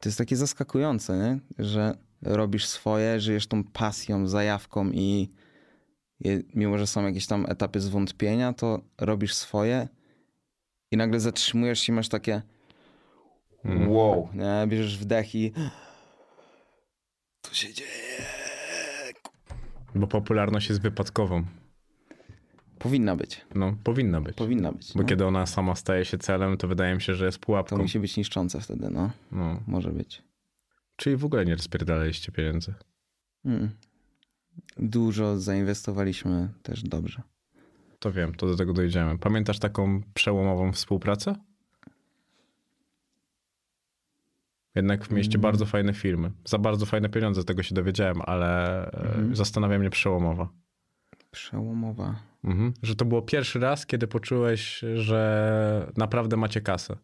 To jest takie zaskakujące, nie? że robisz swoje, żyjesz tą pasją, zajawką i, i mimo, że są jakieś tam etapy zwątpienia, to robisz swoje i nagle zatrzymujesz się i masz takie Mhm. wow, nie? bierzesz wdech i to się dzieje. bo popularność jest wypadkową. Powinna być, No, powinna być. powinna być. Bo no. kiedy ona sama staje się celem, to wydaje mi się, że jest To pułapką. musi być niszczące wtedy, no. No. Może być. Czyli w ogóle nie rozpierdalaliście pieniędzy. Mm. Dużo zainwestowaliśmy też dobrze. To wiem, to do tego dojdziemy. Pamiętasz taką przełomową współpracę? Jednak mieliście Mm. bardzo fajne filmy. Za bardzo fajne pieniądze, tego się dowiedziałem, ale Mhm. zastanawia mnie przełomowa. Przełomowa. Mhm. Że to było pierwszy raz, kiedy poczułeś, że naprawdę macie kasę.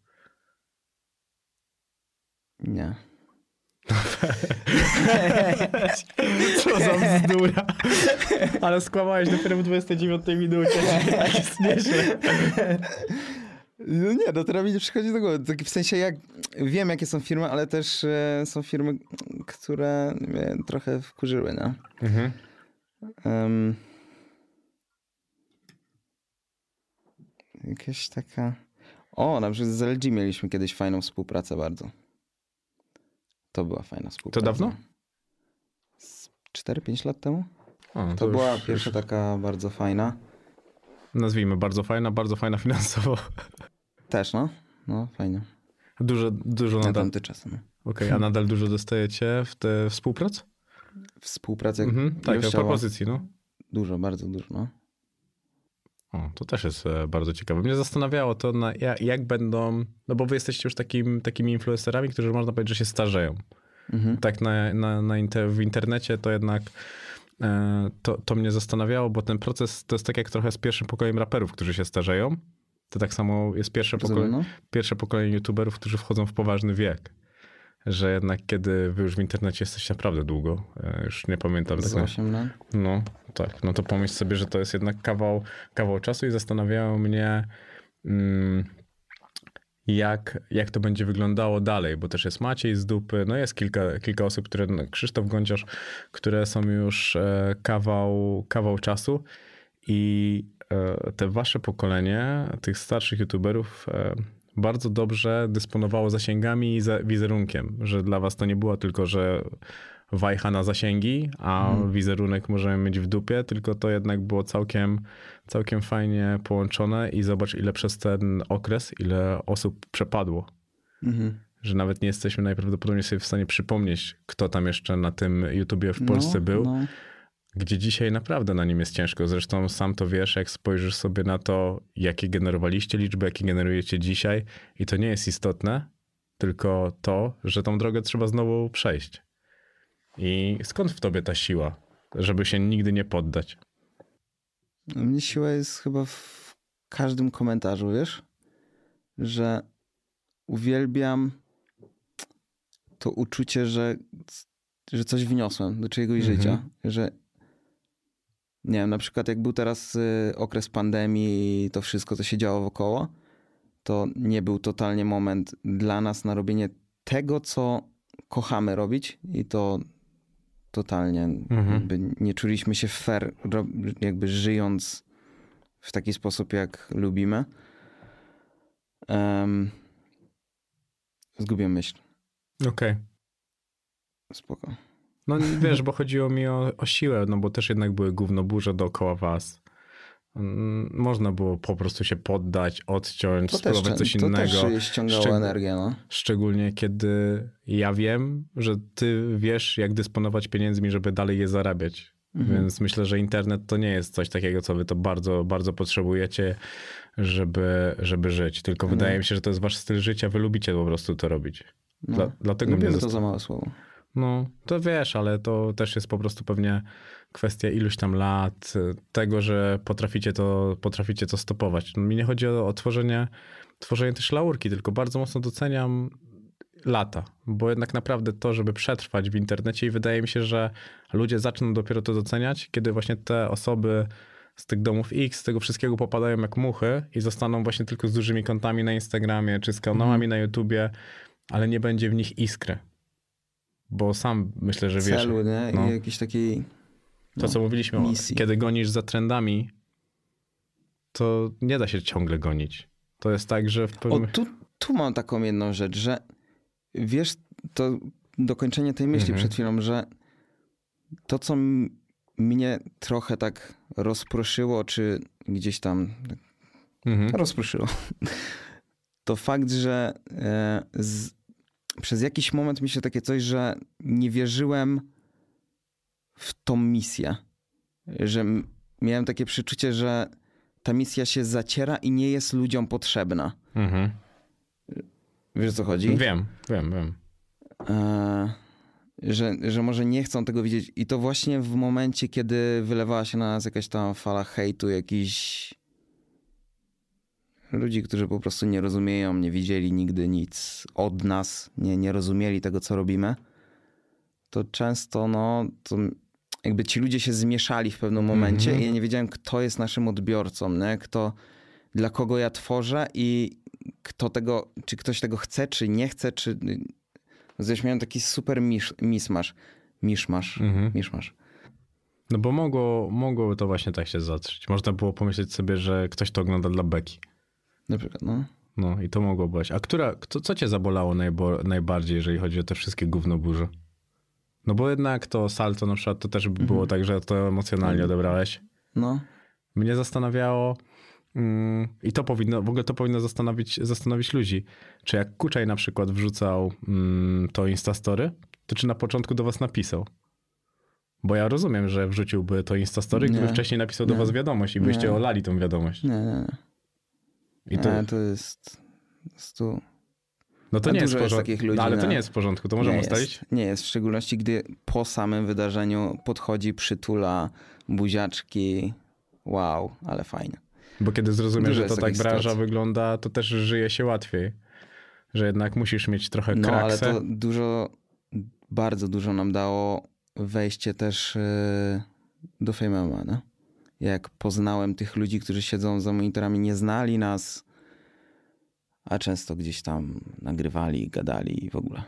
Nie. Co za bzdura. Ale skłamałeś dopiero w 29 minucie. Tak jest nieźle. No nie, no teraz mi nie przychodzi do głowy. Tak w sensie jak wiem, jakie są firmy, ale też e, są firmy, które mnie trochę wkurzyły, nie? Mhm. Em, jakaś taka... O, na przykład z LG mieliśmy kiedyś fajną współpracę bardzo. To była fajna współpraca. dawno? Z 4-5 lat temu? O, To, była już- pierwsza taka bardzo fajna. Nazwijmy, bardzo fajna, bardzo fajna finansowo. Też, no. No, fajnie. Dużo, dużo Na nadal. tamte czasy. No. Okej, a nadal dużo dostajecie w te współprac? Współpraca Mhm, tak, propozycji, no. Dużo, bardzo dużo, no. O, to też jest e, bardzo ciekawe. Mnie zastanawiało to, na, jak, będą, no bo wy jesteście już takim, takimi influencerami, którzy można powiedzieć, że się starzeją. Mhm. Tak na, na, na inter, w internecie to jednak e, to, to mnie zastanawiało, bo ten proces to jest tak jak trochę z pierwszym pokoleniem raperów, którzy się starzeją. To tak samo jest pierwsze, pierwsze pokolenie youtuberów, którzy wchodzą w poważny wiek. Że jednak kiedy wy już w internecie jesteście naprawdę długo, e, już nie pamiętam tak Z na, 8 lat. no tak, no to pomyśl sobie, że to jest jednak kawał, kawał czasu i zastanawiało mnie, mm, jak, jak to będzie wyglądało dalej, bo też jest Maciej z dupy, no jest kilka, kilka osób, które, no, Krzysztof Gąciarz, które są już e, kawał, kawał czasu i e, te wasze pokolenie, tych starszych youtuberów, e, bardzo dobrze dysponowało zasięgami i wizerunkiem, że dla was to nie było tylko, że wajcha na zasięgi, a wizerunek możemy mieć w dupie, tylko to jednak było całkiem, całkiem fajnie połączone i zobacz ile przez ten okres, ile osób przepadło. Mhm. Że nawet nie jesteśmy najprawdopodobniej sobie w stanie przypomnieć, kto tam jeszcze na tym YouTubie w Polsce no, był, No. Gdzie dzisiaj naprawdę na nim jest ciężko. Zresztą sam to wiesz, jak spojrzysz sobie na to, jakie generowaliście liczby, jakie generujecie dzisiaj i to nie jest istotne, tylko to, że tą drogę trzeba znowu przejść. I skąd w tobie ta siła, żeby się nigdy nie poddać? U mnie siła jest chyba w każdym komentarzu, wiesz? Że uwielbiam to uczucie, że, że coś wniosłem do czyjegoś Mhm. życia. Że nie wiem, na przykład jak był teraz y, okres pandemii i to wszystko, co się działo wokoło, to nie był totalnie moment dla nas na robienie tego, co kochamy robić i to totalnie Mhm. nie czuliśmy się fair, jakby żyjąc w taki sposób, jak lubimy. Um, zgubiłem myśl. Okej. Spoko. No wiesz, bo chodziło mi o, o siłę, no bo też jednak były gównoburze dookoła was. Mm, Można było po prostu się poddać, odciąć, To też, spróbować coś to innego. też ściągało Szczeg- energię, no. Szczególnie kiedy ja wiem, że ty wiesz, jak dysponować pieniędzmi, żeby dalej je zarabiać. Mhm. Więc myślę, że internet to nie jest coś takiego, co wy to bardzo, bardzo potrzebujecie, żeby, żeby żyć. Tylko Mhm. wydaje mi się, że to jest wasz styl życia, wy lubicie po prostu to robić. no. Dla, dlatego mnie Lubimy to za małe słowo. No, to wiesz, ale to też jest po prostu pewnie kwestia iluś tam lat, y, tego, że potraficie to, potraficie to stopować. No, mi nie chodzi o, o tworzenie, tworzenie też laurki, tylko bardzo mocno doceniam lata, bo jednak naprawdę to, żeby przetrwać w internecie i wydaje mi się, że ludzie zaczną dopiero to doceniać, kiedy właśnie te osoby z tych domów X, z tego wszystkiego popadają jak muchy i zostaną właśnie tylko z dużymi kontami na Instagramie czy z kanałami na YouTubie, ale nie będzie w nich iskry. Bo sam myślę, że wiesz, Celu, nie? no. I jakiś taki... to co mówiliśmy, o, misji. kiedy gonisz za trendami, to nie da się ciągle gonić. To jest tak, że w O, pewnym... tu, tu mam taką jedną rzecz, że wiesz, to dokończenie tej myśli Mhm. przed chwilą, że to, co mnie trochę tak rozproszyło, czy gdzieś tam Mhm. rozproszyło, to fakt, że e, z, przez jakiś moment myślę takie coś, że nie wierzyłem w tą misję. Że miałem takie przeczucie, że ta misja się zaciera i nie jest ludziom potrzebna. Mhm. Wiesz o co chodzi? Wiem, wiem, wiem. E, że, że może nie chcą tego widzieć. I to właśnie w momencie, kiedy wylewała się na nas jakaś tam fala hejtu, jakichś ludzi, którzy po prostu nie rozumieją, nie widzieli nigdy nic od nas, nie, nie rozumieli tego, co robimy. to często no, to jakby ci ludzie się zmieszali w pewnym momencie Mhm. i ja nie wiedziałem, kto jest naszym odbiorcą, nie? Kto, dla kogo ja tworzę i kto tego, czy ktoś tego chce, czy nie chce, czy... Zresztą miałem taki super misz, mismasz. Miszmasz. Mhm. Miszmasz. No bo mogło, mogłoby to właśnie tak się zatrzeć. Można było pomyśleć sobie, że ktoś to ogląda dla beki. Na przykład, no. No i to mogło być. A która, kto, co cię zabolało najbardziej, jeżeli chodzi o te wszystkie gównoburze? No bo jednak to salto na przykład, to też by było Mhm. tak, że to emocjonalnie odebrałeś. No. Mnie zastanawiało mm, i to powinno, w ogóle to powinno zastanowić, zastanowić ludzi. Czy jak Kuczaj na przykład wrzucał mm, to Instastory, to czy na początku do was napisał? Bo ja rozumiem, że wrzuciłby to Instastory, gdyby Nie. wcześniej napisał do Nie. was wiadomość i byście Nie. olali tą wiadomość. Nie, nie, nie. I to, Nie, to jest... Prostu... no to a nie jest dużo jest takich ludzi, no, ale to no. nie jest w porządku, to możemy nie ustalić? Jest, nie jest, w szczególności gdy po samym wydarzeniu podchodzi, przytula, buziaczki. Wow, ale fajnie. Bo kiedy zrozumiesz, Dużo że to tak branża sytuacji. wygląda, to też żyje się łatwiej. Że jednak musisz mieć trochę No, ale kraksę. to dużo, bardzo dużo nam dało wejście też yy, do Fame MMA, no? Jak poznałem tych ludzi, którzy siedzą za monitorami, nie znali nas, a często gdzieś tam nagrywali, gadali i w ogóle.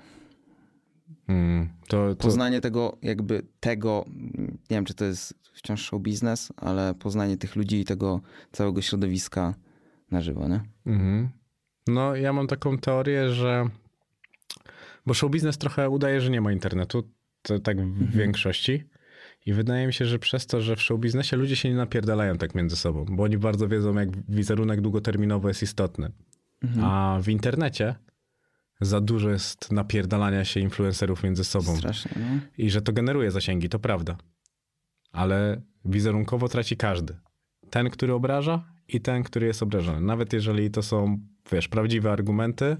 Mm, to, to, Poznanie tego, jakby tego, nie wiem czy to jest wciąż show biznes, ale poznanie tych ludzi i tego całego środowiska na żywo, nie? Mhm. No, ja mam taką teorię, że. Bo show biznes trochę udaje, że nie ma internetu. To tak w Mhm. większości. I wydaje mi się, że przez to, że w show biznesie ludzie się nie napierdalają tak między sobą, bo oni bardzo wiedzą, jak wizerunek długoterminowy jest istotny. Mhm. A w internecie za dużo jest napierdalania się influencerów między sobą. Strasznie, no. I że to generuje zasięgi, to prawda. Ale wizerunkowo traci każdy. Ten, który obraża i ten, który jest obrażony. Nawet jeżeli to są, wiesz, prawdziwe argumenty,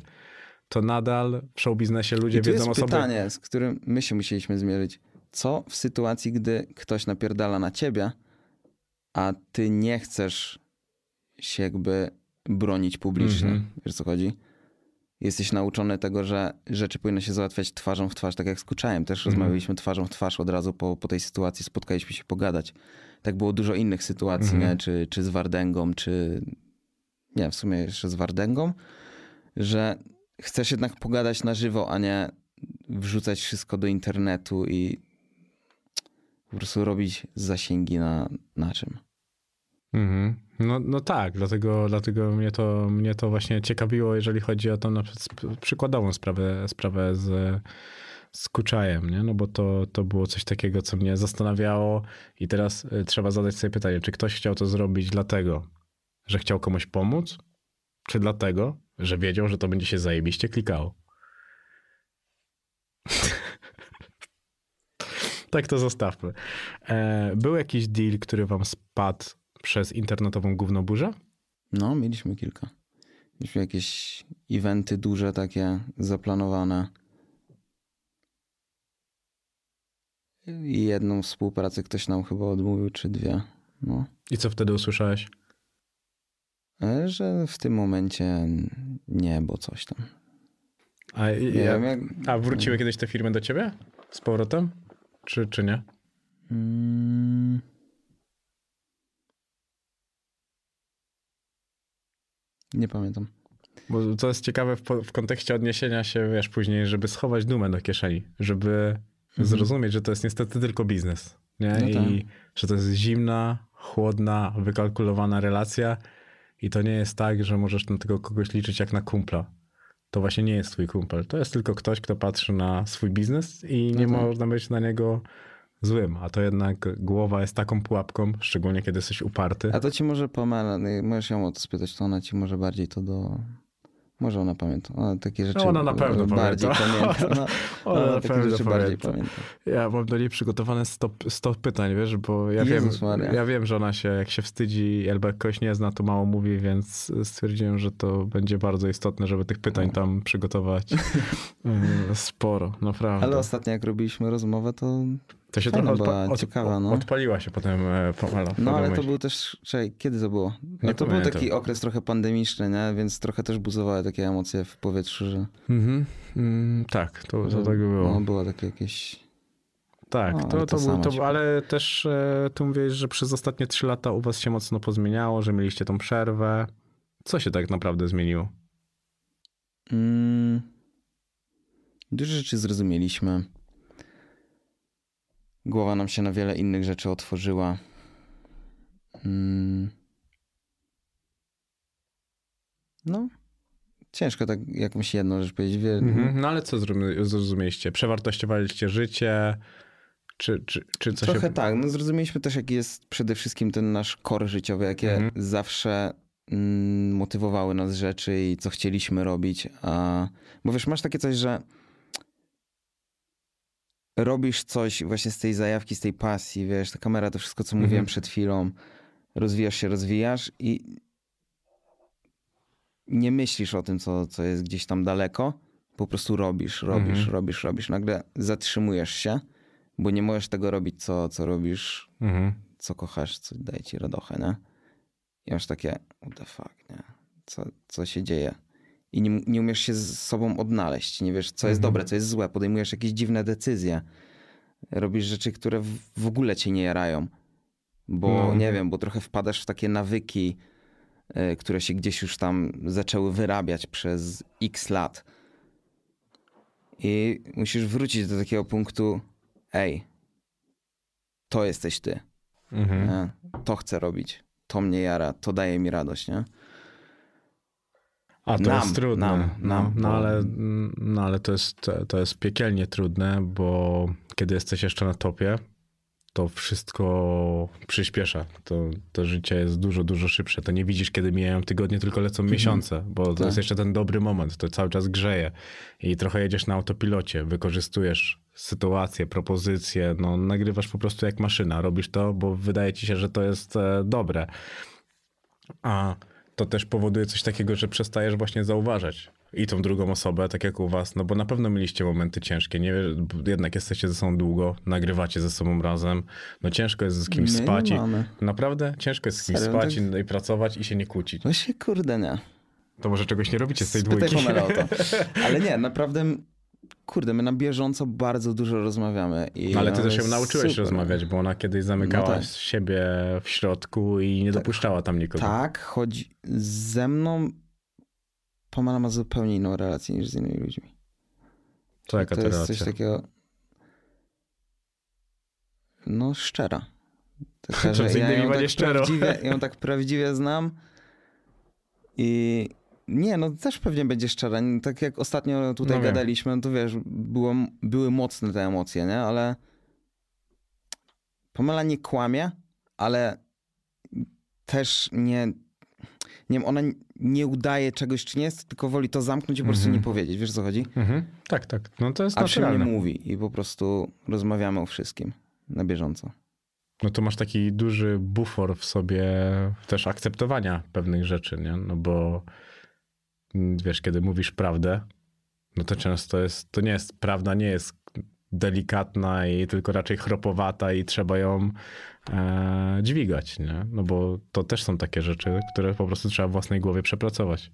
to nadal w show biznesie ludzie I tu wiedzą jest o sobie. pytanie, z którym my się musieliśmy zmierzyć. Co w sytuacji, gdy ktoś napierdala na ciebie, a ty nie chcesz się jakby bronić publicznie? Mhm. Wiesz co chodzi? Jesteś nauczony tego, że rzeczy powinno się załatwiać twarzą w twarz, tak jak z Kuczajem. Też Mhm. rozmawialiśmy twarzą w twarz od razu po, po tej sytuacji, spotkaliśmy się pogadać. Tak było dużo innych sytuacji, Mhm. nie? Czy, czy z Wardęgą, czy nie, w sumie jeszcze z Wardęgą, że chcesz jednak pogadać na żywo, a nie wrzucać wszystko do internetu i po prostu robić zasięgi na, na czym. Mhm. No, no tak, dlatego, dlatego mnie, to, mnie to właśnie ciekawiło, jeżeli chodzi o tą na przykładową sprawę, sprawę z, z Kuczajem, nie? No bo to, to było coś takiego, co mnie zastanawiało i teraz y, trzeba zadać sobie pytanie, czy ktoś chciał to zrobić dlatego, że chciał komuś pomóc, czy dlatego, że wiedział, że to będzie się zajebiście klikało. tak to zostawmy. E, był jakiś deal, który wam spadł przez internetową gównoburzę? No, mieliśmy kilka. Mieliśmy jakieś eventy duże takie zaplanowane. I jedną współpracę ktoś nam chyba odmówił, czy dwie. No. I co wtedy usłyszałeś? E, Że w tym momencie nie, bo coś tam. A, ja, wiem, jak... a wróciły kiedyś te firmy do ciebie z powrotem? Czy, czy nie? Mm. Nie pamiętam. Bo to jest ciekawe w, w kontekście odniesienia się, wiesz, później, żeby schować dumę do kieszeni, żeby zrozumieć, że to jest niestety tylko biznes. Nie? Mhm. No tak. I że to jest zimna, chłodna, wykalkulowana relacja i to nie jest tak, że możesz na tego kogoś liczyć jak na kumpla. To właśnie nie jest twój kumpel. To jest tylko ktoś, kto patrzy na swój biznes i nie tak. można być na niego złym. A to jednak głowa jest taką pułapką, szczególnie kiedy jesteś uparty. A to ci może pomela, możesz ją o to spytać, to ona ci może bardziej to do... Może ona pamięta. Ona takie rzeczy ona na pewno bardziej pamięta. pamięta. Ona, Ona ona na takie pewno rzeczy bardziej pamięta. pamięta. Ja mam do niej przygotowane 100, 100 pytań, wiesz, bo ja Jezus wiem, Maria. ja wiem, że ona się, jak się wstydzi albo jak kogoś nie zna, to mało mówi, więc stwierdziłem, że to będzie bardzo istotne, żeby tych pytań tam przygotować Yy, sporo, naprawdę. Ale ostatnio jak robiliśmy rozmowę, to... to się fajna trochę była, odpa- od, ciekawa, no. odpaliła się potem e, Pamela. No ale to był też... Czekaj, kiedy to było? No to był taki okres trochę pandemiczny, nie? Więc trochę też buzowały takie emocje w powietrzu, że... Mhm. Mm, tak, to, to tak było. No, było takie jakieś Tak, No, to, ale to, to był, to, ale też e, tu mówiłeś, że przez ostatnie trzy lata u was się mocno pozmieniało, że mieliście tą przerwę. Co się tak naprawdę zmieniło? Mm, dużo rzeczy zrozumieliśmy. Głowa nam się na wiele innych rzeczy otworzyła. Mm. No, ciężko tak jakąś jedną rzecz powiedzieć. Wie, Mhm. No ale co zrozumie- zrozumieliście? Przewartościowaliście życie? Czy, czy, czy coś... Trochę tak. No, zrozumieliśmy też, jaki jest przede wszystkim ten nasz core życiowy, jakie Mhm. zawsze mm, motywowały nas rzeczy i co chcieliśmy robić. A, bo wiesz, masz takie coś, że robisz coś właśnie z tej zajawki, z tej pasji, wiesz, ta kamera, to wszystko, co Mhm. mówiłem przed chwilą, rozwijasz się, rozwijasz i nie myślisz o tym, co, co jest gdzieś tam daleko, po prostu robisz, robisz, Mhm. robisz, robisz. Nagle zatrzymujesz się, bo nie możesz tego robić, co, co robisz, Mhm. co kochasz, co daje ci radochę, nie? I masz takie, what the fuck, nie? Co, co się dzieje? I nie, nie umiesz się z sobą odnaleźć, nie wiesz, co jest Mhm. dobre, co jest złe, podejmujesz jakieś dziwne decyzje, robisz rzeczy, które w, ogóle cię nie jarają, bo No. nie wiem, bo trochę wpadasz w takie nawyki, y, które się gdzieś już tam zaczęły wyrabiać przez x lat. I musisz wrócić do takiego punktu, ej, to jesteś ty. Mhm. Nie? To chcę robić. To mnie jara, to daje mi radość, nie? A to Nam, jest trudne. nam, no, nam, no, bo- ale, no ale to jest, to jest piekielnie trudne, bo kiedy jesteś jeszcze na topie, to wszystko przyspiesza. To, to życie jest dużo, dużo szybsze. To nie widzisz, kiedy mijają tygodnie, tylko lecą miesiące, bo to Tak. jest jeszcze ten dobry moment. To cały czas grzeje i trochę jedziesz na autopilocie, wykorzystujesz sytuację, propozycje, no nagrywasz po prostu jak maszyna. Robisz to, bo wydaje ci się, że to jest e, dobre. A to też powoduje coś takiego, że przestajesz właśnie zauważać i tą drugą osobę, tak jak u was, no bo na pewno mieliście momenty ciężkie, nie jednak jesteście ze sobą długo, nagrywacie ze sobą razem, no ciężko jest z kimś My spać i naprawdę ciężko jest z kimś Serio? spać Tak? i, i pracować i się nie kłócić. Właśnie kurde nie. To może czegoś nie robicie z tej Spytaj dwójki. Pamela o to. Ale nie, naprawdę, kurde, my na bieżąco bardzo dużo rozmawiamy. I No, ale ty też ją nauczyłeś super. rozmawiać, bo ona kiedyś zamykała No tak. siebie w środku i nie dopuszczała tam nikogo. Tak, chodzi ze mną. Pamela ma zupełnie inną relację niż z innymi ludźmi. To jaka to jest relacja? coś takiego. No, szczera. Taka, z innymi ją ma tak prawdziwie, ją tak prawdziwie znam. I nie, no też pewnie będzie szczera. Tak jak ostatnio tutaj No gadaliśmy, no to wiesz, było, były mocne te emocje, nie? Ale Pamela nie kłamie, ale też nie, nie wiem, ona nie udaje czegoś, czy nie jest, tylko woli to zamknąć i po prostu Mhm. nie powiedzieć. Wiesz, o co chodzi? Mhm. Tak, tak. No to jest A naturalne. mówi i po prostu rozmawiamy o wszystkim na bieżąco. no to masz taki duży bufor w sobie też akceptowania pewnych rzeczy, nie? No bo mm, wiesz, kiedy mówisz prawdę, no to często jest, to nie jest, prawda nie jest delikatna i tylko raczej chropowata i trzeba ją e, dźwigać, nie? No bo to też są takie rzeczy, które po prostu trzeba w własnej głowie przepracować.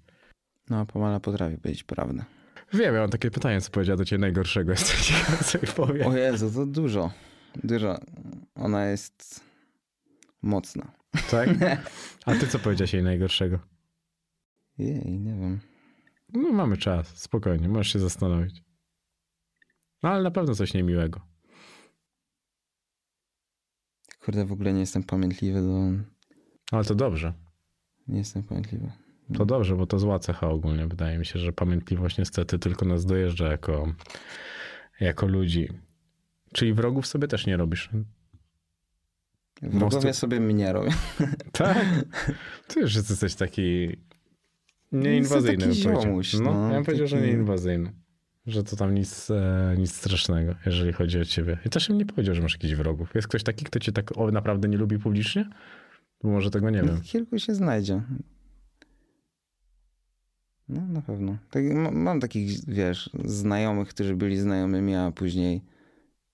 No, a Pamela potrafi powiedzieć prawdę. Wiem, ja mam takie pytanie, co powiedziała do ciebie najgorszego, jestem ciekaw, co jej powie. O Jezu, to dużo. Dużo. Ona jest mocna. Tak? A ty co powiedziałeś jej najgorszego? Jej, nie wiem. No mamy czas, spokojnie, możesz się zastanowić. No ale na pewno coś niemiłego. Kurde, w ogóle nie jestem pamiętliwy do... Ale to dobrze. Nie jestem pamiętliwy. To dobrze, bo to zła cecha ogólnie. Wydaje mi się, że pamiętliwość niestety tylko nas dojeżdża jako, jako ludzi. Czyli wrogów sobie też nie robisz. Wrogowie Mosty- sobie mnie robią. Tak? Ty już jesteś taki nieinwazyjny. Taki bym powiedział. ziomuś, no, no, ja bym powiedział, że taki- nieinwazyjny. Że to tam nic, e, nic strasznego, jeżeli chodzi o ciebie. I też bym nie powiedział, że masz jakichś wrogów. Jest ktoś taki, kto cię tak o, naprawdę nie lubi publicznie? Bo może tego nie wiem. Kilku się znajdzie. No, na pewno. Tak, ma- mam takich, wiesz, znajomych, którzy byli znajomymi, a później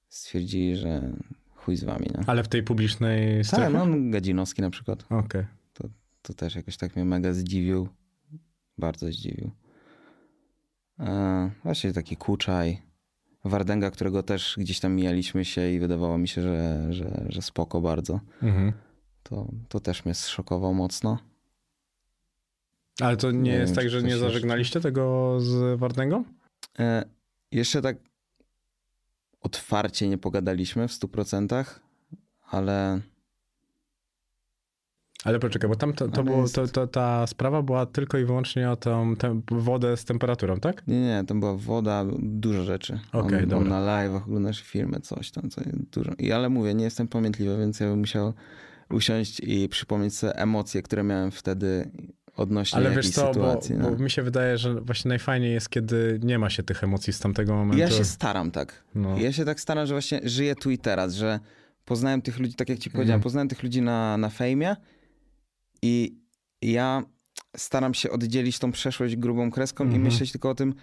stwierdzili, że chuj z wami, nie? Ale w tej publicznej strefie? Tak, no Gadzinowski na przykład. Okej. To też jakoś tak mnie mega zdziwił. Bardzo zdziwił. E, właśnie taki Kuczaj. Wardęga, którego też gdzieś tam mijaliśmy się i wydawało mi się, że, że, że spoko bardzo. Mhm. To, to też mnie zszokował mocno. Ale to nie, Nie jest wiem, tak, że nie jeszcze. zażegnaliście tego z Wardęgą? E, jeszcze tak otwarcie nie pogadaliśmy w 100%, ale Ale poczekaj, bo tam to, to było, jest- to, to, ta sprawa była tylko i wyłącznie o tą tę wodę z temperaturą, tak? nie, nie, tam była woda, dużo rzeczy. Okej, on, dobra. na live'ach oglądasz filmy, coś tam, coś dużo. I ale mówię, nie jestem pamiętliwy, więc ja bym musiał usiąść i przypomnieć sobie emocje, które miałem wtedy odnośnie Ale wiesz co, bo, sytuacji. no. bo mi się wydaje, że właśnie najfajniej jest, kiedy nie ma się tych emocji z tamtego momentu. Ja się staram tak. No. Ja się tak staram, że właśnie żyję tu i teraz, że poznałem tych ludzi, tak jak ci powiedziałem, Mhm. poznałem tych ludzi na, na fejmie i ja staram się oddzielić tą przeszłość grubą kreską Mhm. i myśleć tylko o tym,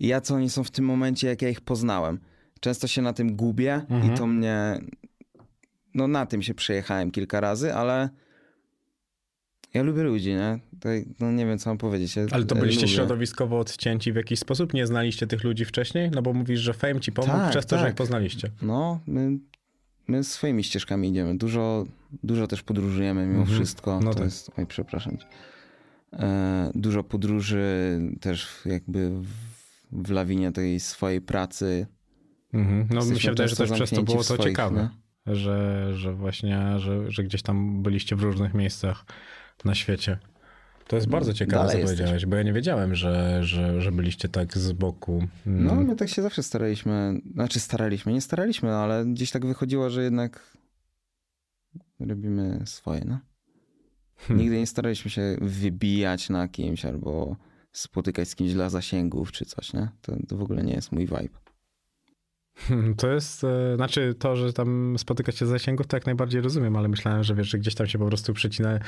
jacy oni są w tym momencie, jak ja ich poznałem. Często się na tym gubię Mhm. i to mnie... No na tym się przejechałem kilka razy, ale ja lubię ludzi, nie? No nie wiem, co mam powiedzieć. Ja, Ale to ja byliście lubię. środowiskowo odcięci w jakiś sposób? Nie znaliście tych ludzi wcześniej? No bo mówisz, że fame ci pomógł Tak, przez to, że tak. ich poznaliście. No, my, swoimi ścieżkami idziemy. Dużo, dużo też podróżujemy mimo Mhm. wszystko. No to tak. jest, oj, przepraszam cię. E, dużo podróży też jakby w, w lawinie tej swojej pracy. Mhm. No mi się wydaje, że też przez to było to ciekawe. nie? Że, że właśnie, że, że gdzieś tam byliście w różnych miejscach na świecie. To jest bardzo ciekawe, co powiedziałeś, bo ja nie wiedziałem, że, że, że byliście tak z boku. Mm. No, my tak się zawsze staraliśmy. Znaczy staraliśmy, nie staraliśmy, ale gdzieś tak wychodziło, że jednak robimy swoje, no. Hmm. Nigdy nie staraliśmy się wybijać na kimś albo spotykać z kimś dla zasięgów czy coś, nie? To, to w ogóle nie jest mój vibe. Hmm, To jest, e, znaczy to, że tam spotykać się zasięgów, to jak najbardziej rozumiem, ale myślałem, że wiesz, że gdzieś tam się po prostu przecina,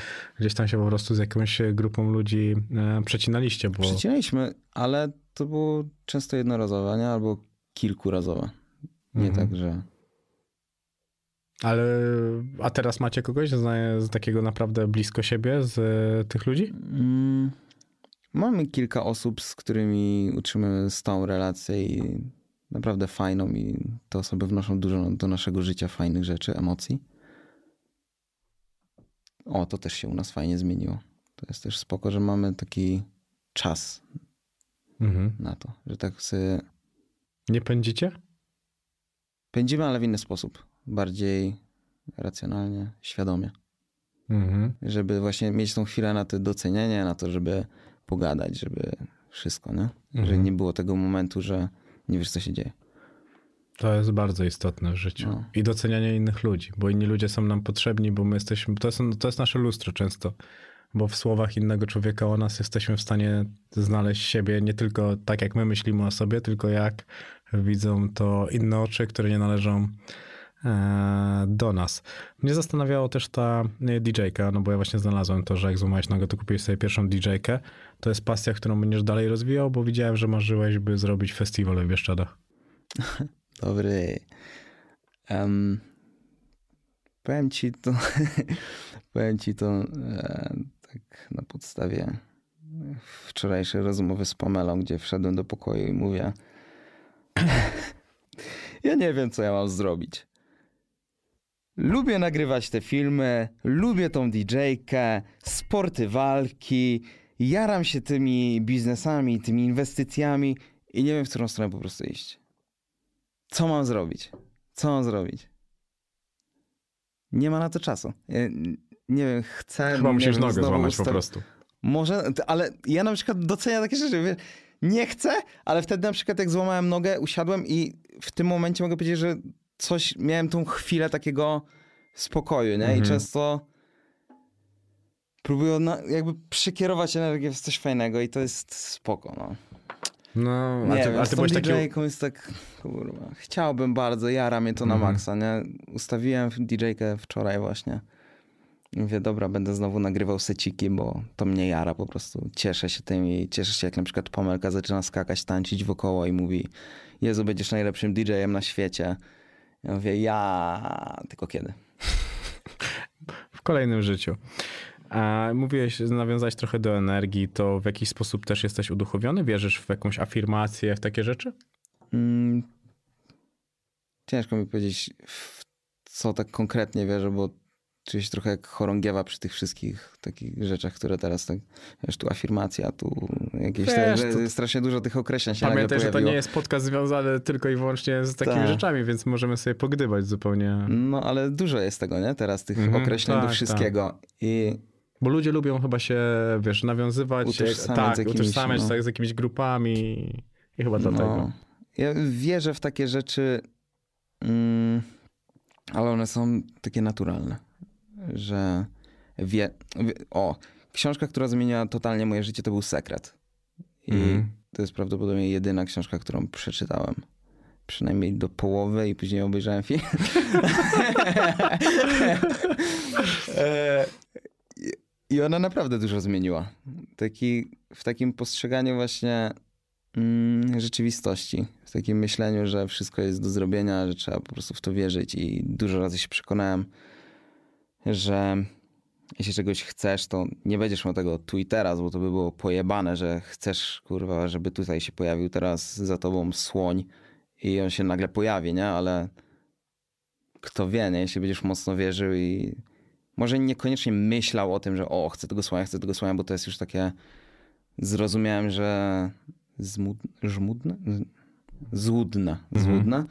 gdzieś tam się po prostu z jakąś grupą ludzi e, przecinaliście, bo... Przecinaliśmy, ale to było często jednorazowe, nie? Albo kilkurazowe. Nie Mhm. tak, że... Ale, a teraz macie kogoś z, takiego naprawdę blisko siebie, z e, tych ludzi? Mm, mamy kilka osób, z którymi utrzymujemy stałą relację i naprawdę fajną i te osoby wnoszą dużo do naszego życia fajnych rzeczy, emocji. O, to też się u nas fajnie zmieniło. To jest też spoko, że mamy taki czas Mhm. na to, że tak sobie Nie pędzicie? pędzimy, ale w inny sposób. Bardziej racjonalnie, świadomie. Mhm. Żeby właśnie mieć tą chwilę na to docenienie, na to, żeby pogadać, żeby wszystko, nie? Że Mhm. nie było tego momentu, że nie wiesz, co się dzieje. To jest bardzo istotne w życiu. No. I docenianie innych ludzi, bo inni ludzie są nam potrzebni, bo my jesteśmy, to jest, to jest nasze lustro często, bo w słowach innego człowieka o nas jesteśmy w stanie znaleźć siebie nie tylko tak, jak my myślimy o sobie, tylko jak widzą to inne oczy, które nie należą e, do nas. Mnie zastanawiało też ta e, DJ-ka, no bo ja właśnie znalazłem to, że jak złamałeś nogę, to kupiłeś sobie pierwszą DJ-kę. To jest pasja, którą będziesz dalej rozwijał, bo widziałem, że marzyłeś, by zrobić festiwal w Bieszczadach. Dobry. Em, powiem ci to, powiem ci to e, tak na podstawie wczorajszej rozmowy z Pamelą, gdzie wszedłem do pokoju i mówię ja nie wiem, co ja mam zrobić. Lubię nagrywać te filmy, lubię tą DJ-kę, sporty walki, jaram się tymi biznesami, tymi inwestycjami i nie wiem, w którą stronę po prostu iść. Co mam zrobić? Co mam zrobić? Nie ma na to czasu. Ja n- Nie wiem, chcę. Chyba nie musisz nogę złamać po usta- prostu. Może, ale ja na przykład doceniam takie rzeczy. Wiesz, nie chcę, ale wtedy na przykład jak złamałem nogę, usiadłem i w tym momencie mogę powiedzieć, że coś, miałem tą chwilę takiego spokoju, nie? Mhm. I często próbuję na, jakby przekierować energię w coś fajnego i to jest spoko, no. No, Nie a ty, wiem, a ty byłeś taki... Jest tak, kurwa, chciałbym bardzo, jara mnie to na Mhm. maksa, nie? Ustawiłem DJ-kę wczoraj właśnie. I Mówię, dobra, będę znowu nagrywał seciki, bo to mnie jara po prostu. Cieszę się tym i cieszę się, jak na przykład Pomelka zaczyna skakać, tańczyć wokoło i mówi, Jezu, będziesz najlepszym DJ-em na świecie. Ja mówię, ja, tylko kiedy? w kolejnym życiu. A mówiłeś, nawiązałeś trochę do energii, to w jakiś sposób też jesteś uduchowiony? Wierzysz w jakąś afirmację, w takie rzeczy? Mm, ciężko mi powiedzieć, w co tak konkretnie wierzę, bo czuję się trochę jak chorągiewa przy tych wszystkich takich rzeczach, które teraz tak, wiesz, tu afirmacja, tu jakieś, Wiesz, te, to- strasznie dużo tych określeń się Pamiętaj, że to nie jest podcast związany tylko i wyłącznie z takimi Tak. rzeczami, więc możemy sobie pogdybać zupełnie. No, ale dużo jest tego, nie? Teraz tych Mhm, określeń do tak, wszystkiego. I Bo ludzie lubią chyba się, wiesz, nawiązywać, Utożsamiać tak, z jakimiś, utożsamiać no. tak, z jakimiś grupami i chyba dlatego. No, ja wierzę w takie rzeczy, mm, ale one są takie naturalne, że wie, wie... O, książka, która zmieniła totalnie moje życie, to był Sekret. I Mhm. to jest prawdopodobnie jedyna książka, którą przeczytałem. Przynajmniej do połowy i później obejrzałem film. I ona naprawdę dużo zmieniła. Taki, w takim postrzeganiu właśnie mm, rzeczywistości. W takim myśleniu, że wszystko jest do zrobienia, że trzeba po prostu w to wierzyć. I dużo razy się przekonałem, że jeśli czegoś chcesz, to nie będziesz miał tego tu i teraz, bo to by było pojebane, że chcesz, kurwa, żeby tutaj się pojawił teraz za tobą słoń i on się nagle pojawi, nie? Ale kto wie, nie? Jeśli będziesz mocno wierzył i może niekoniecznie myślał o tym, że o, chcę tego słonia, chcę tego słonia, bo to jest już takie zrozumiałem, że zmud... żmudne? Złudne. Mhm. Złudne.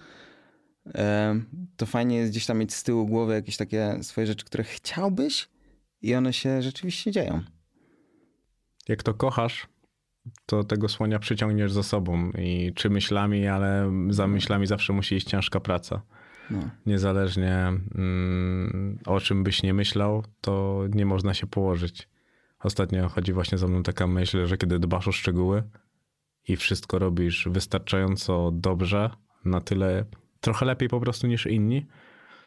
Em, To fajnie jest gdzieś tam mieć z tyłu głowy jakieś takie swoje rzeczy, które chciałbyś i one się rzeczywiście dzieją. Jak to kochasz, to tego słonia przyciągniesz za sobą i czy myślami, ale za myślami zawsze musi iść ciężka praca. No. Niezależnie mm, o czym byś nie myślał, to nie można się położyć. Ostatnio chodzi właśnie za mną taka myśl, że kiedy dbasz o szczegóły i wszystko robisz wystarczająco dobrze, na tyle, trochę lepiej po prostu niż inni,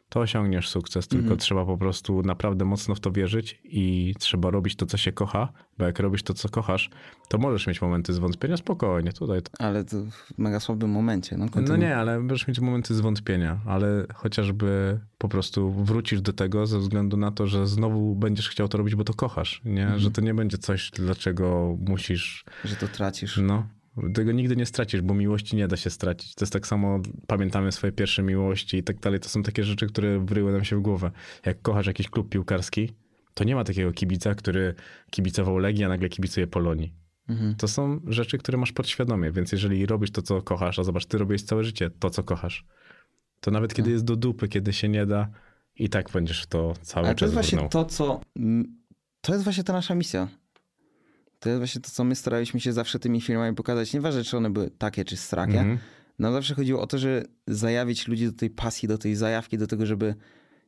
to osiągniesz sukces. Tylko Mhm. trzeba po prostu naprawdę mocno w to wierzyć i trzeba robić to, co się kocha, bo jak robisz to, co kochasz, to możesz mieć momenty zwątpienia spokojnie. Tutaj Ale to w mega słabym momencie. No, no nie, ale będziesz mieć momenty zwątpienia, ale chociażby po prostu wrócisz do tego ze względu na to, że znowu będziesz chciał to robić, bo to kochasz, nie? Mhm. Że to nie będzie coś, dlaczego musisz, Że to tracisz. no. Tego nigdy nie stracisz, bo miłości nie da się stracić. To jest tak samo, pamiętamy swoje pierwsze miłości i tak dalej. To są takie rzeczy, które wryły nam się w głowę. Jak kochasz jakiś klub piłkarski, to nie ma takiego kibica, który kibicował Legii, a nagle kibicuje Polonii. Mhm. To są rzeczy, które masz podświadomie, więc jeżeli robisz to, co kochasz, a zobacz, ty robisz całe życie to, co kochasz, to nawet kiedy jest do dupy, kiedy się nie da, i tak będziesz w to cały Ale to czas jest właśnie brnął. to, co. To jest właśnie ta nasza misja. To jest właśnie to, co my staraliśmy się zawsze tymi filmami pokazać. Nieważne, czy one były takie, czy strakie. Mhm. Nam zawsze chodziło o to, że zajawić ludzi do tej pasji, do tej zajawki, do tego, żeby,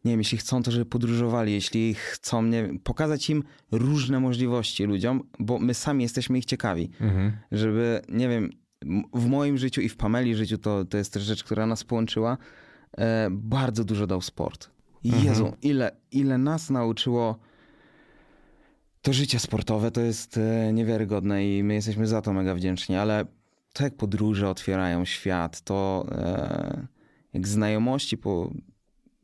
nie wiem, jeśli chcą, to żeby podróżowali, jeśli chcą, nie wiem, pokazać im różne możliwości ludziom, bo my sami jesteśmy ich ciekawi. Mhm. Żeby, nie wiem, w moim życiu i w Pameli życiu, to, to jest też rzecz, która nas połączyła, e, bardzo dużo dał sport. Jezu, ile, ile nas nauczyło to życie sportowe, to jest e, niewiarygodne i my jesteśmy za to mega wdzięczni, ale to jak podróże otwierają świat, to e, jak znajomości, po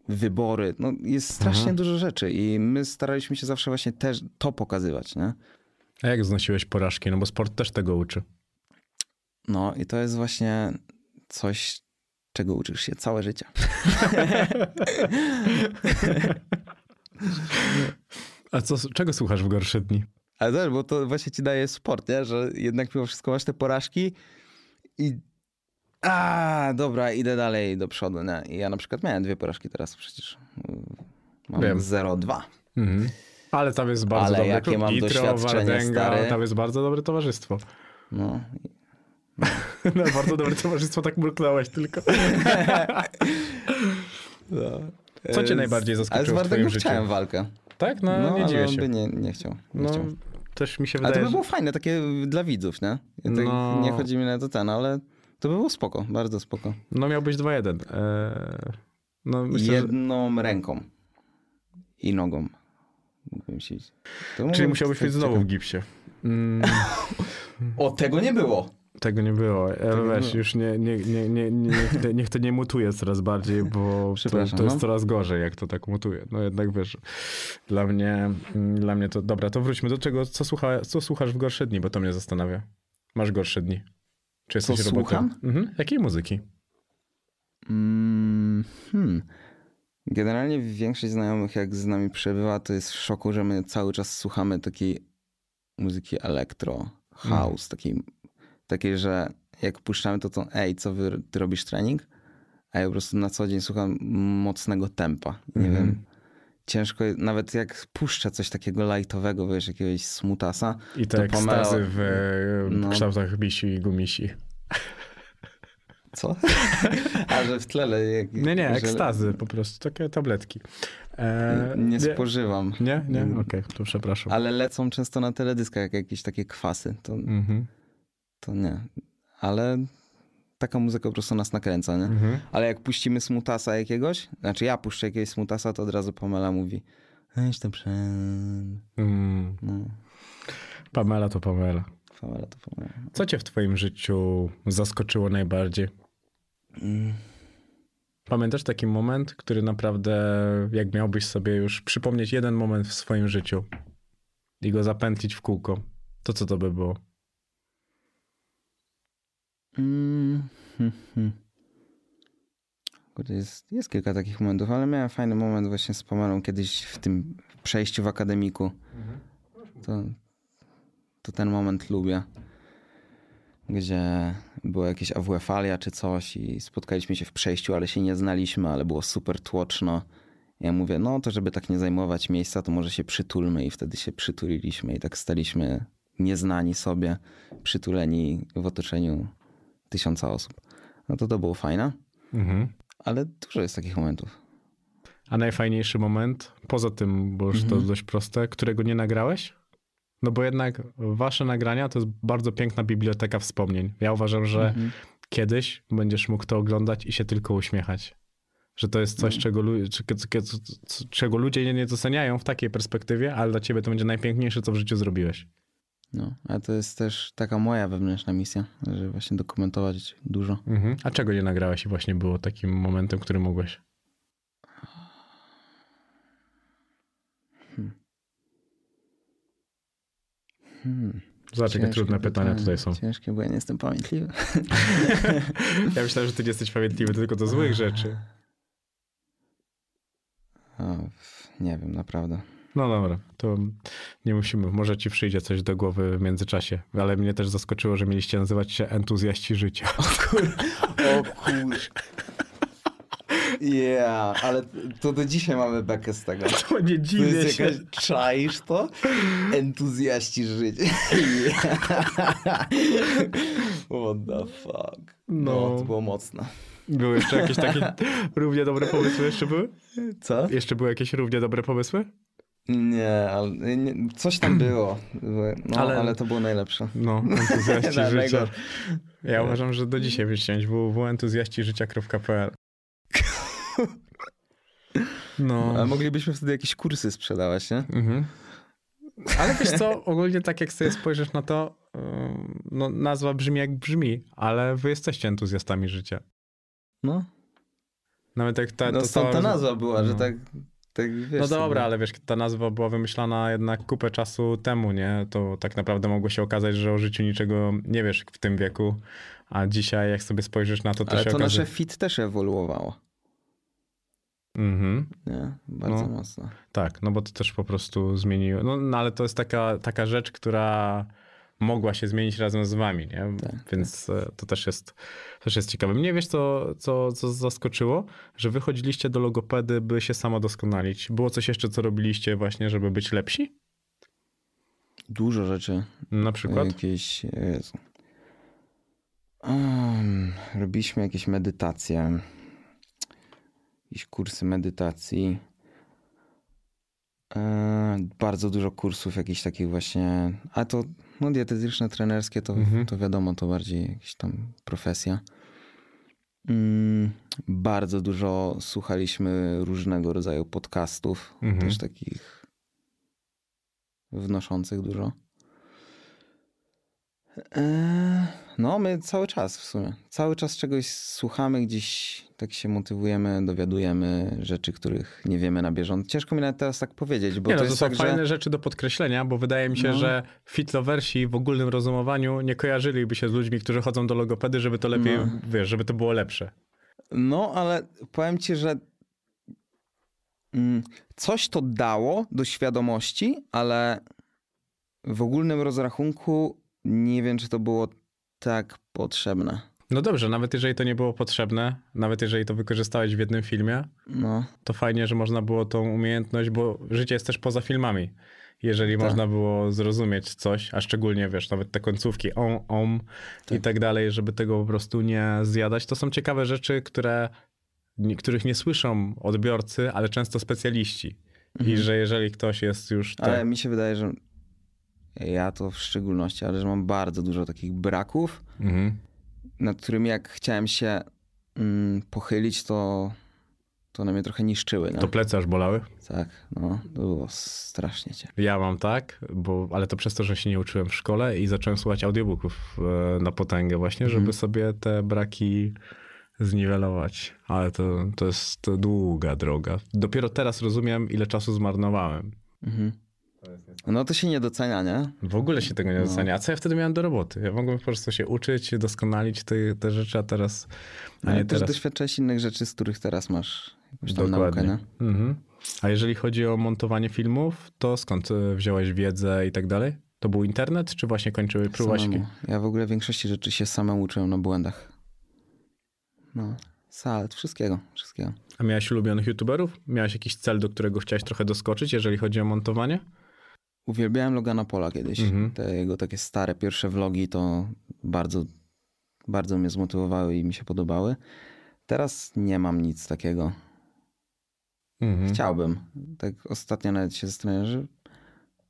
wybory, no jest strasznie Mhm. dużo rzeczy i my staraliśmy się zawsze właśnie też to pokazywać, nie? A jak znosiłeś porażki? No bo sport też tego uczy. No i to jest właśnie coś, czego uczysz się całe życie. A co, czego słuchasz w gorsze dni? Ale też, bo to właśnie ci daje sport, nie? że jednak mimo wszystko masz te porażki i a dobra, idę dalej do przodu. Nie? I ja na przykład miałem dwie porażki teraz przecież. Mam Wiem. 0,2. Mhm. Ale tam jest bardzo Ale dobre jakie klub. mam Nitro, doświadczenie, stary. Tam jest bardzo dobre towarzystwo. No. No, bardzo dobre towarzystwo, tak mruknąłeś tylko. Co cię najbardziej zaskoczyło Ale z w twoim życiu? chciałem walkę. Tak? No, No, nie dziwię się. by nie, nie chciał. Nie No, chciał. też mi się Ale to wydaje, by że... było fajne, takie dla widzów, nie? I tak No. Nie chodzi mi na to ten, ale to by było spoko, bardzo spoko. No miał być 2-1. Eee, no myślę, że... Jedną ręką i nogą. Mógłbym się... Czyli musiałbyś być znowu w gipsie. Mm, O, tego nie było. Tego nie było. Weź, już nie, nie, nie, nie, nie, niech, to, nie mutuje coraz bardziej, bo to, jest no. coraz gorzej, jak to tak mutuje. No jednak wiesz, dla mnie, mm, dla mnie to... Dobra, to wróćmy do czego, co, słucha, co słuchasz w gorsze dni, bo to mnie zastanawia. Masz gorsze dni. Czy Co jesteś robotem? słucham? Mhm. Jakiej muzyki? Mm, Mm, hmm. Generalnie większość znajomych, jak z nami przebywa, to jest w szoku, że my cały czas słuchamy takiej muzyki elektro, house, takiej, takiej, że jak puszczamy to, to ej, co wy, ty robisz trening? A ja po prostu na co dzień słucham mocnego tempa. Nie Mhm. wiem, ciężko, nawet jak puszczę coś takiego lightowego, wiesz, jakiegoś smutasa, I te To ekstazy Pamela- w e, No. kształtach misi i gumisi. co? A, że w tle. Jak, Nie, nie, że- ekstazy po prostu, takie tabletki. E, Nie spożywam. Nie? Nie? Mm. Okej, to przepraszam. Ale lecą często na teledyskach jak jakieś takie kwasy. To, Mhm. To nie. Ale taka muzyka po prostu nas nakręca, nie? Mhm. Ale jak puścimy smutasa jakiegoś, znaczy ja puszczę jakiegoś smutasa, to od razu Pamela mówi weź to. Mm. No, Pamela to Pamela. Pamela to Pamela. Co cię w twoim życiu zaskoczyło najbardziej? Mm. Pamiętasz taki moment, który naprawdę, jak miałbyś sobie już przypomnieć jeden moment w swoim życiu i go zapętlić w kółko, to co to by było? Mm. hmm, hmm. Kurde, Jest, jest kilka takich momentów, ale miałem fajny moment właśnie z Pamelą kiedyś w tym przejściu w akademiku. To, to ten moment lubię. Gdzie było jakieś AWF-alia czy coś i spotkaliśmy się w przejściu, ale się nie znaliśmy, ale było super tłoczno. Ja mówię, no to żeby tak nie zajmować miejsca, to może się przytulmy i wtedy się przytuliliśmy i tak staliśmy nieznani sobie, przytuleni w otoczeniu tysiąca osób. No to to było fajne, Mhm. ale dużo jest takich momentów. A najfajniejszy moment, poza tym, bo już to Mhm. dość proste, którego nie nagrałeś? No bo jednak wasze nagrania to jest bardzo piękna biblioteka wspomnień. Ja uważam, że Mhm. kiedyś będziesz mógł to oglądać i się tylko uśmiechać. Że to jest coś, No. czego, czego ludzie nie doceniają w takiej perspektywie, ale dla ciebie to będzie najpiękniejsze, co w życiu zrobiłeś. No, ale to jest też taka moja wewnętrzna misja, żeby właśnie dokumentować dużo. Mhm. A czego nie nagrałeś i właśnie było takim momentem, który mogłeś? Hmm. Zobacz, jakie trudne pytania pytanie. tutaj są. Ciężkie, bo ja nie jestem pamiętliwy. Ja myślałem, że ty nie jesteś pamiętliwy tylko do złych rzeczy. O, nie wiem, naprawdę. No dobra, to nie musimy. Może ci przyjdzie coś do głowy w międzyczasie. Ale mnie też zaskoczyło, że mieliście nazywać się entuzjaści życia. O kur... Yeah, ale to do dzisiaj mamy bekę z tego. To nie To dziwię jest się. jakaś... Czaisz to? Entuzjaści życia. What the fuck. No. No, to było mocne. Były jeszcze jakieś takie równie dobre pomysły? Jeszcze były? Co? Jeszcze były jakieś równie dobre pomysły? Nie, ale nie, coś tam było. No, Ale- ale... to było najlepsze. No, entuzjaści życia. Ja uważam, że do dzisiaj wyściąć www.entuzjaściżycia.pl No. Ale moglibyśmy wtedy jakieś kursy sprzedawać, nie? Mhm. Ale wiesz co, ogólnie tak jak sobie spojrzysz na to, no nazwa brzmi jak brzmi, ale wy jesteście entuzjastami życia. No, Nawet jak ta, no to stąd ta nazwa była, że no. tak, tak wiesz. No sobie. dobra, ale wiesz, ta nazwa była wymyślana jednak kupę czasu temu, nie? To tak naprawdę mogło się okazać, że o życiu niczego nie wiesz w tym wieku, a dzisiaj jak sobie spojrzysz na to, to Ale się to okazuje... nasze fit też ewoluowało, Mhm. nie? Bardzo No. mocno. Tak, no bo to też po prostu zmieniło. No, no ale to jest taka, taka rzecz, która mogła się zmienić razem z wami, nie? Tak, Więc e, to też jest, też jest ciekawe. Mnie wiesz, co, co, co zaskoczyło? Że wy chodziliście do logopedy, by się samodoskonalić. Było coś jeszcze, co robiliście właśnie, żeby być lepsi? Dużo rzeczy. Na przykład? Jakieś. Um, robiliśmy jakieś medytacje. Jakieś kursy medytacji. E, bardzo dużo kursów jakichś takich właśnie, a to no dietetyczne, trenerskie to, Mhm. to wiadomo, to bardziej jakaś tam profesja. Mm, bardzo dużo słuchaliśmy różnego rodzaju podcastów, Mhm. też takich wnoszących dużo. Eee, No, my cały czas w sumie. Cały czas czegoś słuchamy, gdzieś tak się motywujemy, dowiadujemy rzeczy, których nie wiemy na bieżąco. Ciężko mi nawet teraz tak powiedzieć, bo nie, no to to jest są tak, fajne że... rzeczy do podkreślenia, bo wydaje mi się, No. że fitlowersi w ogólnym rozumowaniu nie kojarzyliby się z ludźmi, którzy chodzą do logopedy, żeby to lepiej, No. wiesz, żeby to było lepsze. No, ale powiem ci, że mm, coś to dało do świadomości, ale w ogólnym rozrachunku nie wiem, czy to było tak potrzebne. No dobrze, nawet jeżeli to nie było potrzebne, nawet jeżeli to wykorzystałeś w jednym filmie, No, to fajnie, że można było tą umiejętność, bo życie jest też poza filmami. Jeżeli Tak. można było zrozumieć coś, a szczególnie, wiesz, nawet te końcówki om, om i Tak. tak dalej, żeby tego po prostu nie zjadać, to są ciekawe rzeczy, które, których nie słyszą odbiorcy, ale często specjaliści. I że jeżeli ktoś jest już... Mhm. ale Tak, mi się wydaje, że ja to w szczególności, ale że mam bardzo dużo takich braków, mhm. nad którymi jak chciałem się mm, pochylić, to, to one mnie trochę niszczyły. Nie? To plecy aż bolały. Tak, no, to było strasznie cię. Ja mam tak, bo, ale to przez to, że się nie uczyłem w szkole i zacząłem słuchać audiobooków e, na potęgę właśnie, żeby Mhm. sobie te braki zniwelować. Ale to, to jest długa droga. Dopiero teraz rozumiem, ile czasu zmarnowałem. Mhm. No to się nie docenia, nie? W ogóle się tego nie No. docenia. A co ja wtedy miałem do roboty? Ja mogłem po prostu się uczyć, doskonalić te, te rzeczy, a teraz... A Ale nie też teraz. doświadczałeś innych rzeczy, z których teraz masz jakąś tam naukę, Dokładnie. nie? Mhm. A jeżeli chodzi o montowanie filmów, to skąd e, wziąłeś wiedzę i tak dalej? To był internet, czy właśnie kończyły próbować? Ja w ogóle większości rzeczy się samemu uczyłem na błędach. No, salt, wszystkiego, wszystkiego. A miałeś ulubionych youtuberów? Miałeś jakiś cel, do którego chciałeś trochę doskoczyć, jeżeli chodzi o montowanie? Uwielbiałem Logana Pola kiedyś. Mhm. Te jego takie stare, pierwsze vlogi to bardzo, bardzo mnie zmotywowały i mi się podobały. Teraz nie mam nic takiego. Mhm. Chciałbym. Tak ostatnio nawet się zastanawiam, że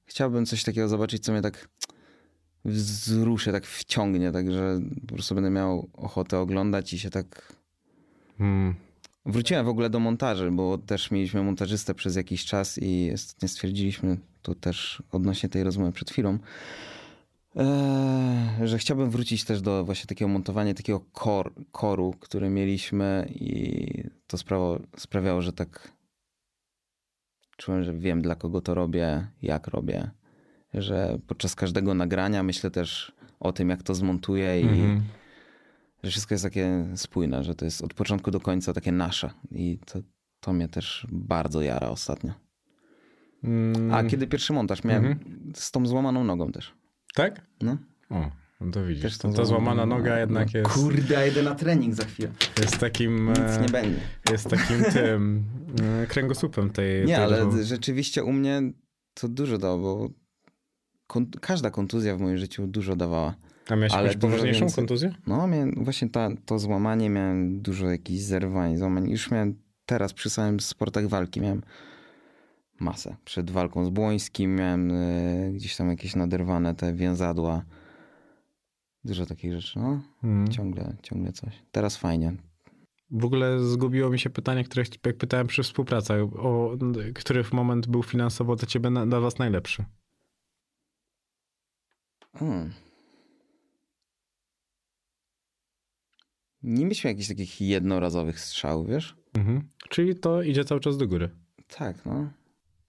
chciałbym coś takiego zobaczyć, co mnie tak wzruszy, tak wciągnie, tak że po prostu będę miał ochotę oglądać i się tak... Mm. Wróciłem w ogóle do montaży, bo też mieliśmy montażystę przez jakiś czas i ostatnio stwierdziliśmy, to też odnośnie tej rozmowy przed chwilą, eee, że chciałbym wrócić też do właśnie takiego montowania, takiego kor, koru, który mieliśmy i to sprawiało, sprawiało, że tak czułem, że wiem dla kogo to robię, jak robię, że podczas każdego nagrania myślę też o tym, jak to zmontuję i Mhm. że wszystko jest takie spójne, że to jest od początku do końca takie nasze i to, to mnie też bardzo jara ostatnio. Mm. A kiedy pierwszy montaż miałem Mhm. z tą złamaną nogą też. Tak? No. O, no to widzisz. Też To, ta złamana no, noga jednak no, jest, Kurde, ja idę na trening za chwilę. jest takim... Nic e, nie będzie. Jest takim tym e, kręgosłupem tej... Nie, tej ale rozmowy. rzeczywiście u mnie to dużo dało, bo kon- każda kontuzja w moim życiu dużo dawała. A miałeś ale jakąś poważniejszą więcej- kontuzję? No, miałem właśnie ta, to złamanie, miałem dużo jakichś zerwań, złamań. Już miałem teraz przy samym sportach walki, miałem masę. Przed walką z Błońskim miałem e, gdzieś tam jakieś naderwane te więzadła. Dużo takich rzeczy, no. Mm. Ciągle, ciągle coś. Teraz fajnie. W ogóle zgubiło mi się pytanie, które jak pytałem przy współpracy, o który moment był finansowo dla ciebie na, dla was najlepszy? Hmm. Nie mieliśmy jakichś takich jednorazowych strzałów, wiesz? Mhm. Czyli to idzie cały czas do góry. Tak, no.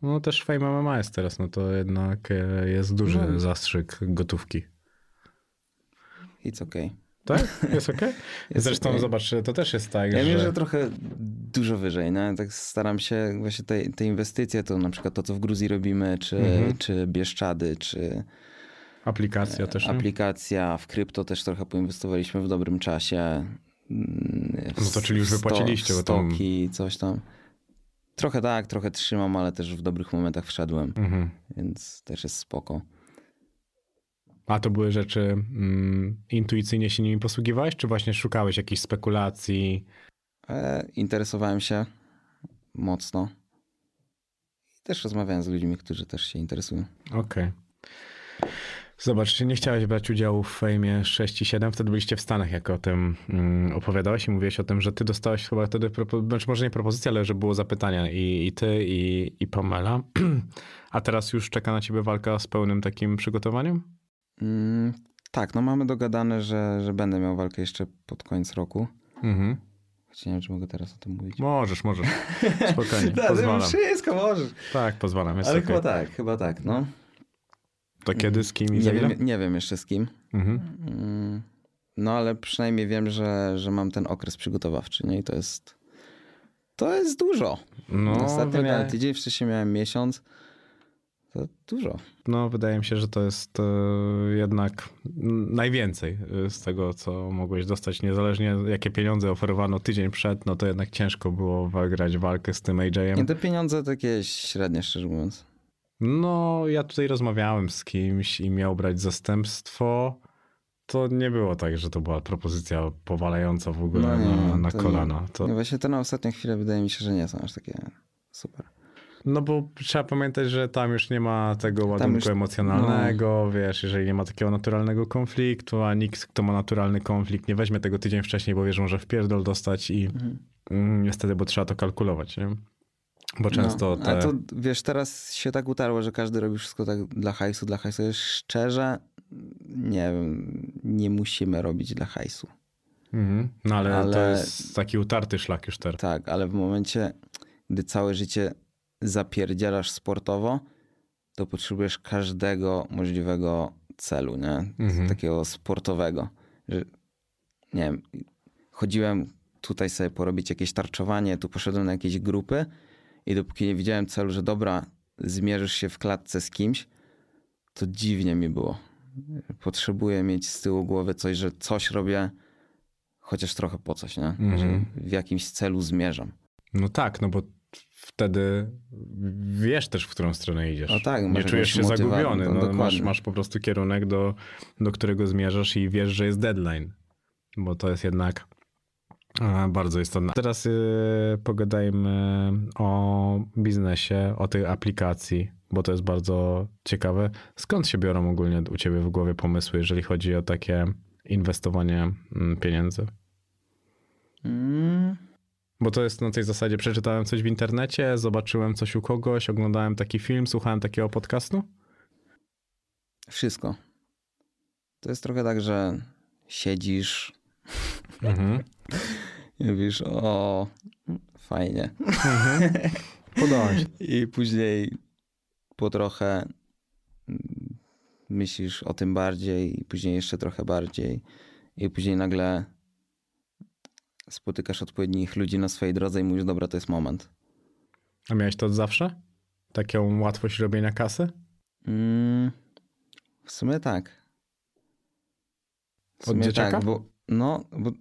No też Fame MMA jest teraz, no to jednak e, jest duży No. zastrzyk gotówki. It's okay. Tak? Jest okej? Jest Zresztą okej. zobacz, to też jest tak, Ja że... wiem, że trochę dużo wyżej, no. Tak staram się właśnie te, te inwestycje, to na przykład to, co w Gruzji robimy, czy, Mhm. czy Bieszczady, czy Aplikacja też, nie? aplikacja, w krypto też trochę poinwestowaliśmy w dobrym czasie. Mm, w No to czyli już sto- wypłaciliście, tam- Stoki, coś tam. Trochę tak, trochę trzymam, ale też w dobrych momentach wszedłem, Mhm. więc też jest spoko. A to były rzeczy mm, intuicyjnie się nimi posługiwałeś, czy właśnie szukałeś jakichś spekulacji? E, interesowałem się mocno. I też rozmawiałem z ludźmi, którzy też się interesują. Okej. Zobacz, czy nie chciałeś brać udziału w fejmie 6 i 7, wtedy byliście w Stanach, jak o tym mm, opowiadałeś i mówiłeś o tym, że ty dostałeś chyba wtedy, propo- znaczy może nie propozycję, ale że było zapytania i, i ty, i, i Pamela. A teraz już czeka na ciebie walka z pełnym takim przygotowaniem? Mm, tak, no mamy dogadane, że, że będę miał walkę jeszcze pod koniec roku. Mhm. Nie wiem, czy mogę teraz o tym mówić. Możesz, możesz. Spokojnie, Tak, pozwalam. Wszystko możesz. Tak, pozwalam, jest Ale okej. chyba tak, chyba tak, no. To kiedy, z kim i Nie wiem, nie wiem jeszcze z kim. Mhm. Mm, No ale przynajmniej wiem, że, że mam ten okres przygotowawczy, nie? I to jest, to jest dużo. No, Ostatnio wydaje, miałem tydzień, wcześniej miałem miesiąc. To dużo. no, wydaje mi się, że to jest e, jednak najwięcej e, z tego, co mogłeś dostać, niezależnie jakie pieniądze oferowano tydzień przed, no to jednak ciężko było wygrać walkę z tym AJ-em. Nie, te pieniądze takie średnie, szczerze mówiąc. No, ja tutaj rozmawiałem z kimś i miał brać zastępstwo. To nie było tak, że to była propozycja powalająca w ogóle No nie, na, na to kolana. To, No właśnie te na ostatnią chwilę wydaje mi się, że nie są aż takie super. no bo trzeba pamiętać, że tam już nie ma tego ładunku już- no. emocjonalnego, wiesz, jeżeli nie ma takiego naturalnego konfliktu, a nikt, kto ma naturalny konflikt, nie weźmie tego tydzień wcześniej, bo wierzą, że wpierdol dostać i Mhm. mm, niestety, bo trzeba to kalkulować, nie? Bo często no, te... A to wiesz, teraz się tak utarło, że każdy robi wszystko tak dla hajsu, dla hajsu. Szczerze, nie wiem, nie musimy robić dla hajsu. Mhm. No ale, to ale- jest taki utarty szlak już teraz. Tak, ale w momencie, gdy całe życie zapierdzielasz sportowo, to potrzebujesz każdego możliwego celu, nie? Mhm. Takiego sportowego. Że, nie wiem, chodziłem tutaj sobie porobić jakieś tarczowanie, tu poszedłem na jakieś grupy i dopóki nie widziałem celu, że dobra, zmierzysz się w klatce z kimś, to dziwnie mi było. Potrzebuję mieć z tyłu głowy coś, że coś robię, chociaż trochę po coś, nie? Mhm. Że w jakimś celu zmierzam. No tak, no bo wtedy wiesz też, w którą stronę idziesz. No tak, Nie czujesz się zagubiony. no masz, masz po prostu kierunek, do, do którego zmierzasz i wiesz, że jest deadline. Bo to jest jednak bardzo istotne. Teraz e, pogadajmy o biznesie, o tej aplikacji, bo to jest bardzo ciekawe. Skąd się biorą ogólnie u ciebie w głowie pomysły, jeżeli chodzi o takie inwestowanie mm, pieniędzy? Mm, Bo to jest na tej zasadzie, przeczytałem coś w internecie, zobaczyłem coś u kogoś, oglądałem taki film, słuchałem takiego podcastu. wszystko. To jest trochę tak, że siedzisz Mhm. i mówisz, o, fajnie. Się. I później po trochę mm, myślisz o tym bardziej i później jeszcze trochę bardziej i później nagle spotykasz odpowiednich ludzi na swojej drodze i mówisz, dobra, to jest moment. A miałeś to od zawsze? Taką łatwość robienia kasy? Mm, w sumie tak. W Od sumie dzieciaka? tak, bo no, bo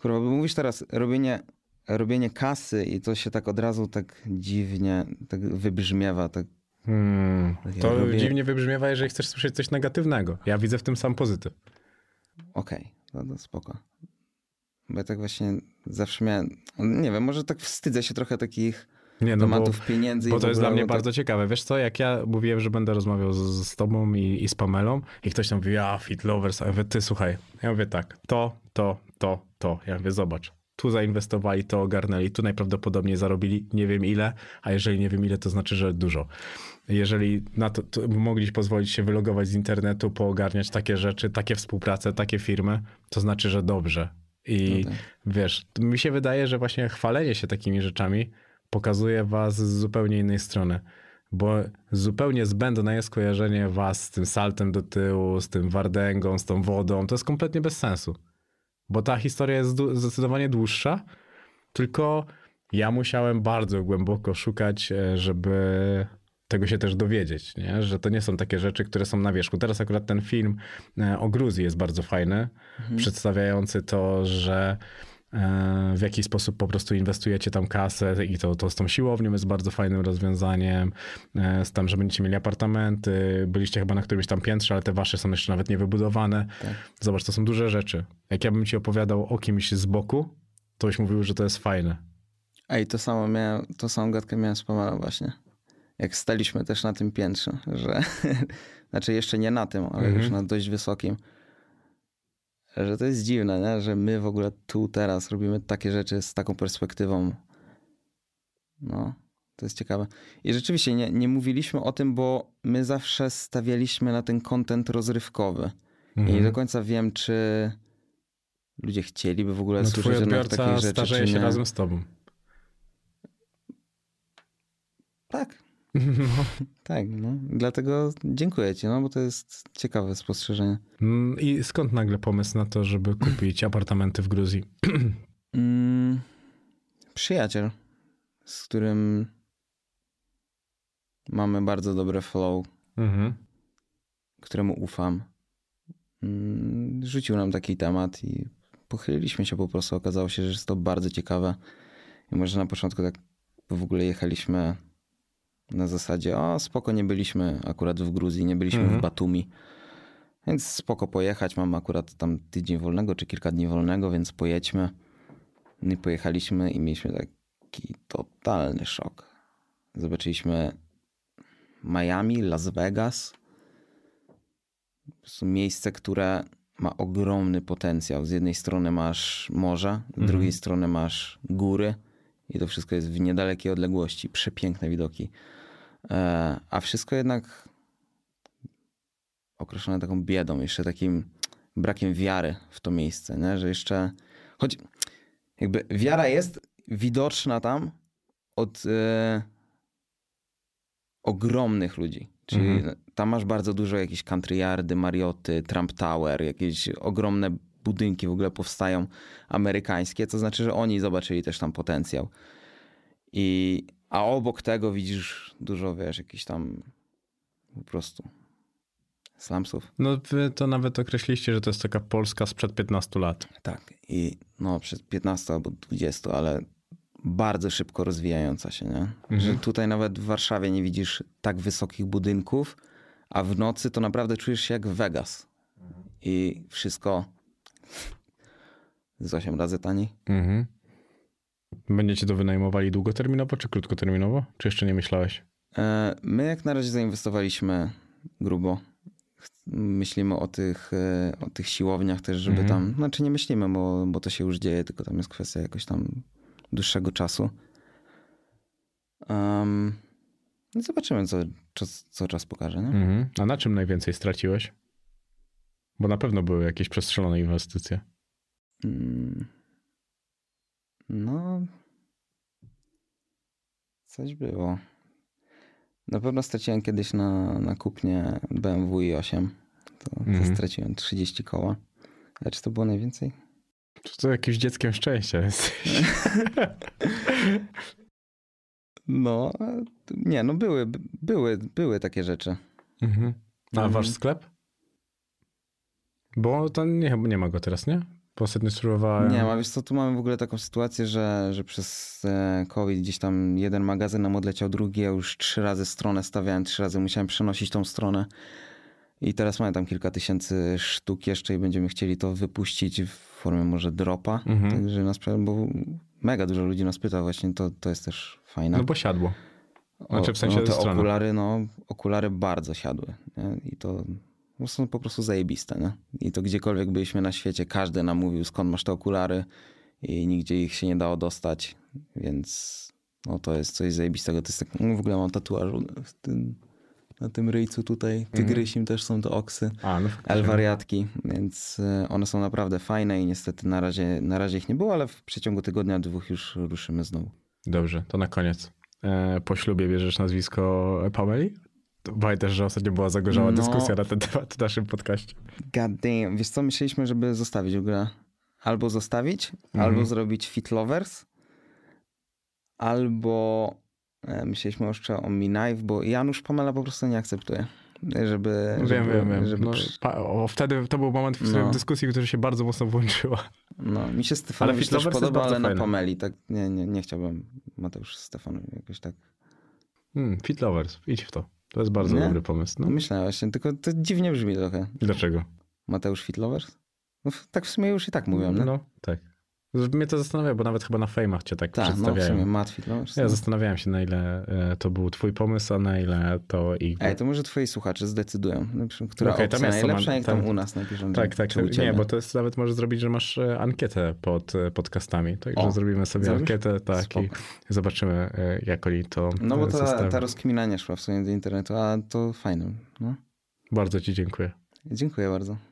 kurwa, bo mówisz teraz robienie, robienie kasy i to się tak od razu tak dziwnie tak wybrzmiewa, tak Hmm. Ja To robię- dziwnie wybrzmiewa, jeżeli chcesz słyszeć coś negatywnego. Ja widzę w tym sam pozytyw. okej, no to spoko. Bo ja tak właśnie zawsze miałem, nie wiem, może tak wstydzę się trochę takich Nie, no bo, tematów pieniędzy. i bo to jest dla mnie bo tak- bardzo ciekawe. Wiesz co, jak ja mówiłem, że będę rozmawiał z, z tobą i, i z Pamelą i ktoś tam mówi, ja, fit lovers, a ja mówię, ty słuchaj. Ja mówię tak, to, to, to, to. Ja mówię, zobacz. Tu zainwestowali, to ogarnęli, tu najprawdopodobniej zarobili nie wiem ile, a jeżeli nie wiem ile, to znaczy, że dużo. Jeżeli na to, to mogli pozwolić się wylogować z internetu, poogarniać takie rzeczy, takie współprace, takie firmy, to znaczy, że dobrze. I No tak. wiesz, mi się wydaje, że właśnie chwalenie się takimi rzeczami pokazuje was z zupełnie innej strony. Bo zupełnie zbędne jest kojarzenie was z tym saltem do tyłu, z tym wardęgą, z tą wodą. To jest kompletnie bez sensu. Bo ta historia jest zdecydowanie dłuższa, tylko ja musiałem bardzo głęboko szukać, e, żeby tego się też dowiedzieć, nie? że to nie są takie rzeczy, które są na wierzchu. Teraz akurat ten film e, o Gruzji jest bardzo fajny, przedstawiający to, że w jaki sposób po prostu inwestujecie tam kasę i to, to z tą siłownią jest bardzo fajnym rozwiązaniem, e, z tam, że będziecie mieli apartamenty, byliście chyba na którymś tam piętrze, ale te wasze są jeszcze nawet nie wybudowane. Tak. Zobacz, to są duże rzeczy. Jak ja bym ci opowiadał o kimś z boku, to byś mówił, że to jest fajne. Ej, to samo miałem, to samą gadkę miałem z Pamelą właśnie. Jak staliśmy też na tym piętrze, że znaczy jeszcze nie na tym, ale Mhm. już na dość wysokim. Że to jest dziwne, nie? że my w ogóle tu teraz robimy takie rzeczy z taką perspektywą. No, to jest ciekawe. I rzeczywiście nie, nie mówiliśmy o tym, bo my zawsze stawialiśmy na ten content rozrywkowy. I Mhm. nie do końca wiem, czy ludzie chcieliby w ogóle No, twój słyszeć odbiorca takich rzeczy, starzeje się razem z tobą. Tak, No. Tak, no. Dlatego dziękuję ci, no bo to jest ciekawe spostrzeżenie. Mm, I skąd nagle pomysł na to, żeby kupić apartamenty w Gruzji? Mm, przyjaciel, z którym mamy bardzo dobre flow, Mhm. któremu ufam, mm, rzucił nam taki temat i pochyliliśmy się po prostu. Okazało się, że jest to bardzo ciekawe. I może na początku tak w ogóle jechaliśmy na zasadzie, o spoko, nie byliśmy akurat w Gruzji, nie byliśmy Mhm. w Batumi. Więc spoko pojechać, mam akurat tam tydzień wolnego czy kilka dni wolnego, więc pojedźmy. No I pojechaliśmy i mieliśmy taki totalny szok. Zobaczyliśmy Miami, Las Vegas. Po miejsce, które ma ogromny potencjał. Z jednej strony masz morze, z drugiej strony masz góry i to wszystko jest w niedalekiej odległości. Przepiękne widoki. E, a wszystko jednak określone taką biedą, jeszcze takim brakiem wiary w to miejsce, nie? że jeszcze choć jakby wiara jest widoczna tam od e, ogromnych ludzi. Czyli Mhm. tam masz bardzo dużo jakieś country yardy, Marioty, Trump Tower, jakieś ogromne budynki w ogóle powstają amerykańskie, to znaczy, że oni zobaczyli też tam potencjał. I, a obok tego widzisz dużo, wiesz, jakichś tam po prostu slumsów. No wy to nawet określiście, że to jest taka Polska sprzed 15 lat. Tak. I no przez 15 albo 20, ale bardzo szybko rozwijająca się, nie? Że tutaj nawet w Warszawie nie widzisz tak wysokich budynków, a w nocy to naprawdę czujesz się jak Vegas. I wszystko z 8 razy taniej. Mhm. Będziecie to wynajmowali długoterminowo czy krótkoterminowo? Czy jeszcze nie myślałeś? E, My jak na razie zainwestowaliśmy grubo. Myślimy o tych, e, o tych siłowniach też, żeby Mhm. tam, znaczy nie myślimy, bo, bo to się już dzieje, tylko tam jest kwestia jakoś tam dłuższego czasu. Um, no zobaczymy, co, co, co czas pokaże. Nie? Mhm. A na czym najwięcej straciłeś? Bo na pewno były jakieś przestrzelone inwestycje. Mm. No. Coś było. Na pewno straciłem kiedyś na, na kupnie BMW i8. To, to Mhm. straciłem 30 koła. A czy to było najwięcej? Czy to jakimś dzieckiem szczęścia jesteś? No, nie, no były, by- były, były takie rzeczy. Mhm. A Mhm. wasz sklep? Bo to nie, nie ma go teraz, nie? Bo ostatnio spróbowałem. Nie ma, wiesz co, tu mamy w ogóle taką sytuację, że, że przez e, COVID gdzieś tam jeden magazyn nam odleciał, drugi, ja już trzy razy stronę stawiałem, trzy razy musiałem przenosić tą stronę. I teraz mamy tam kilka tysięcy sztuk jeszcze i będziemy chcieli to wypuścić w formie może dropa. Mhm. Także nas, bo mega dużo ludzi nas pyta właśnie, to, to jest też fajne. No bo siadło. Znaczy w sensie no, te strona. okulary, no, okulary bardzo siadły. Nie? I to są po prostu zajebiste. Nie? I to gdziekolwiek byliśmy na świecie, każdy nam mówił, skąd masz te okulary i nigdzie ich się nie dało dostać, więc no, to jest coś zajebistego. To jest tak, no, w ogóle mam tatuaż w tym, na tym ryjcu tutaj, tygrysim też są to oksy. A, no. Elwariatki, więc e, one są naprawdę fajne i niestety na razie, na razie ich nie było, ale w przeciągu tygodnia, dwóch już ruszymy znowu. Dobrze, to na koniec. E, po ślubie bierzesz nazwisko Pameli? Pamiętasz, że ostatnio była zagorzała No. dyskusja na ten temat w naszym podcaście. God damn. Wiesz co, myśleliśmy, żeby zostawić w ogóle. Albo zostawić, Mhm. albo zrobić Fit Lovers, albo e, myśleliśmy jeszcze o Knife, bo Janusz Pamela po prostu nie akceptuje. Żeby, Wiem, żeby, wiem, wiem. Żeby No, przy- pa, o, wtedy to był moment w, No. w dyskusji, która się bardzo mocno włączyła. no, mi się Stefanowicz Fit też podoba, ale na fajny. Pameli tak nie, nie, nie chciałbym Mateusz Stefan jakoś tak. Hmm, Fit Lovers, idź w to. To jest bardzo Nie? dobry pomysł. No. Myślałem właśnie, tylko to dziwnie brzmi trochę. Dlaczego? Mateusz Fit Lovers? No, tak w sumie już i tak mówią, nie? No, tak. Mnie to zastanawia, bo nawet chyba na fejmach cię tak tak, no przedstawiają. Matt Fit Lovers. ja no. zastanawiałem się, na ile e, to był twój pomysł, a na ile to ich. Ej, to może twoi słuchacze zdecydują, przykład, która tam opcja jest najlepsza, jak tam tam- u nas napiszą. Tak, tak. u Nie, bo to jest nawet może zrobić, że masz e, ankietę pod e, podcastami. Także O, zrobimy sobie zrobisz? ankietę, tak, Spoko. i zobaczymy, jak oni to No bo ta, ta rozkmina nie szła w sumie do internetu, a to fajne. No. Bardzo ci dziękuję. Dziękuję bardzo.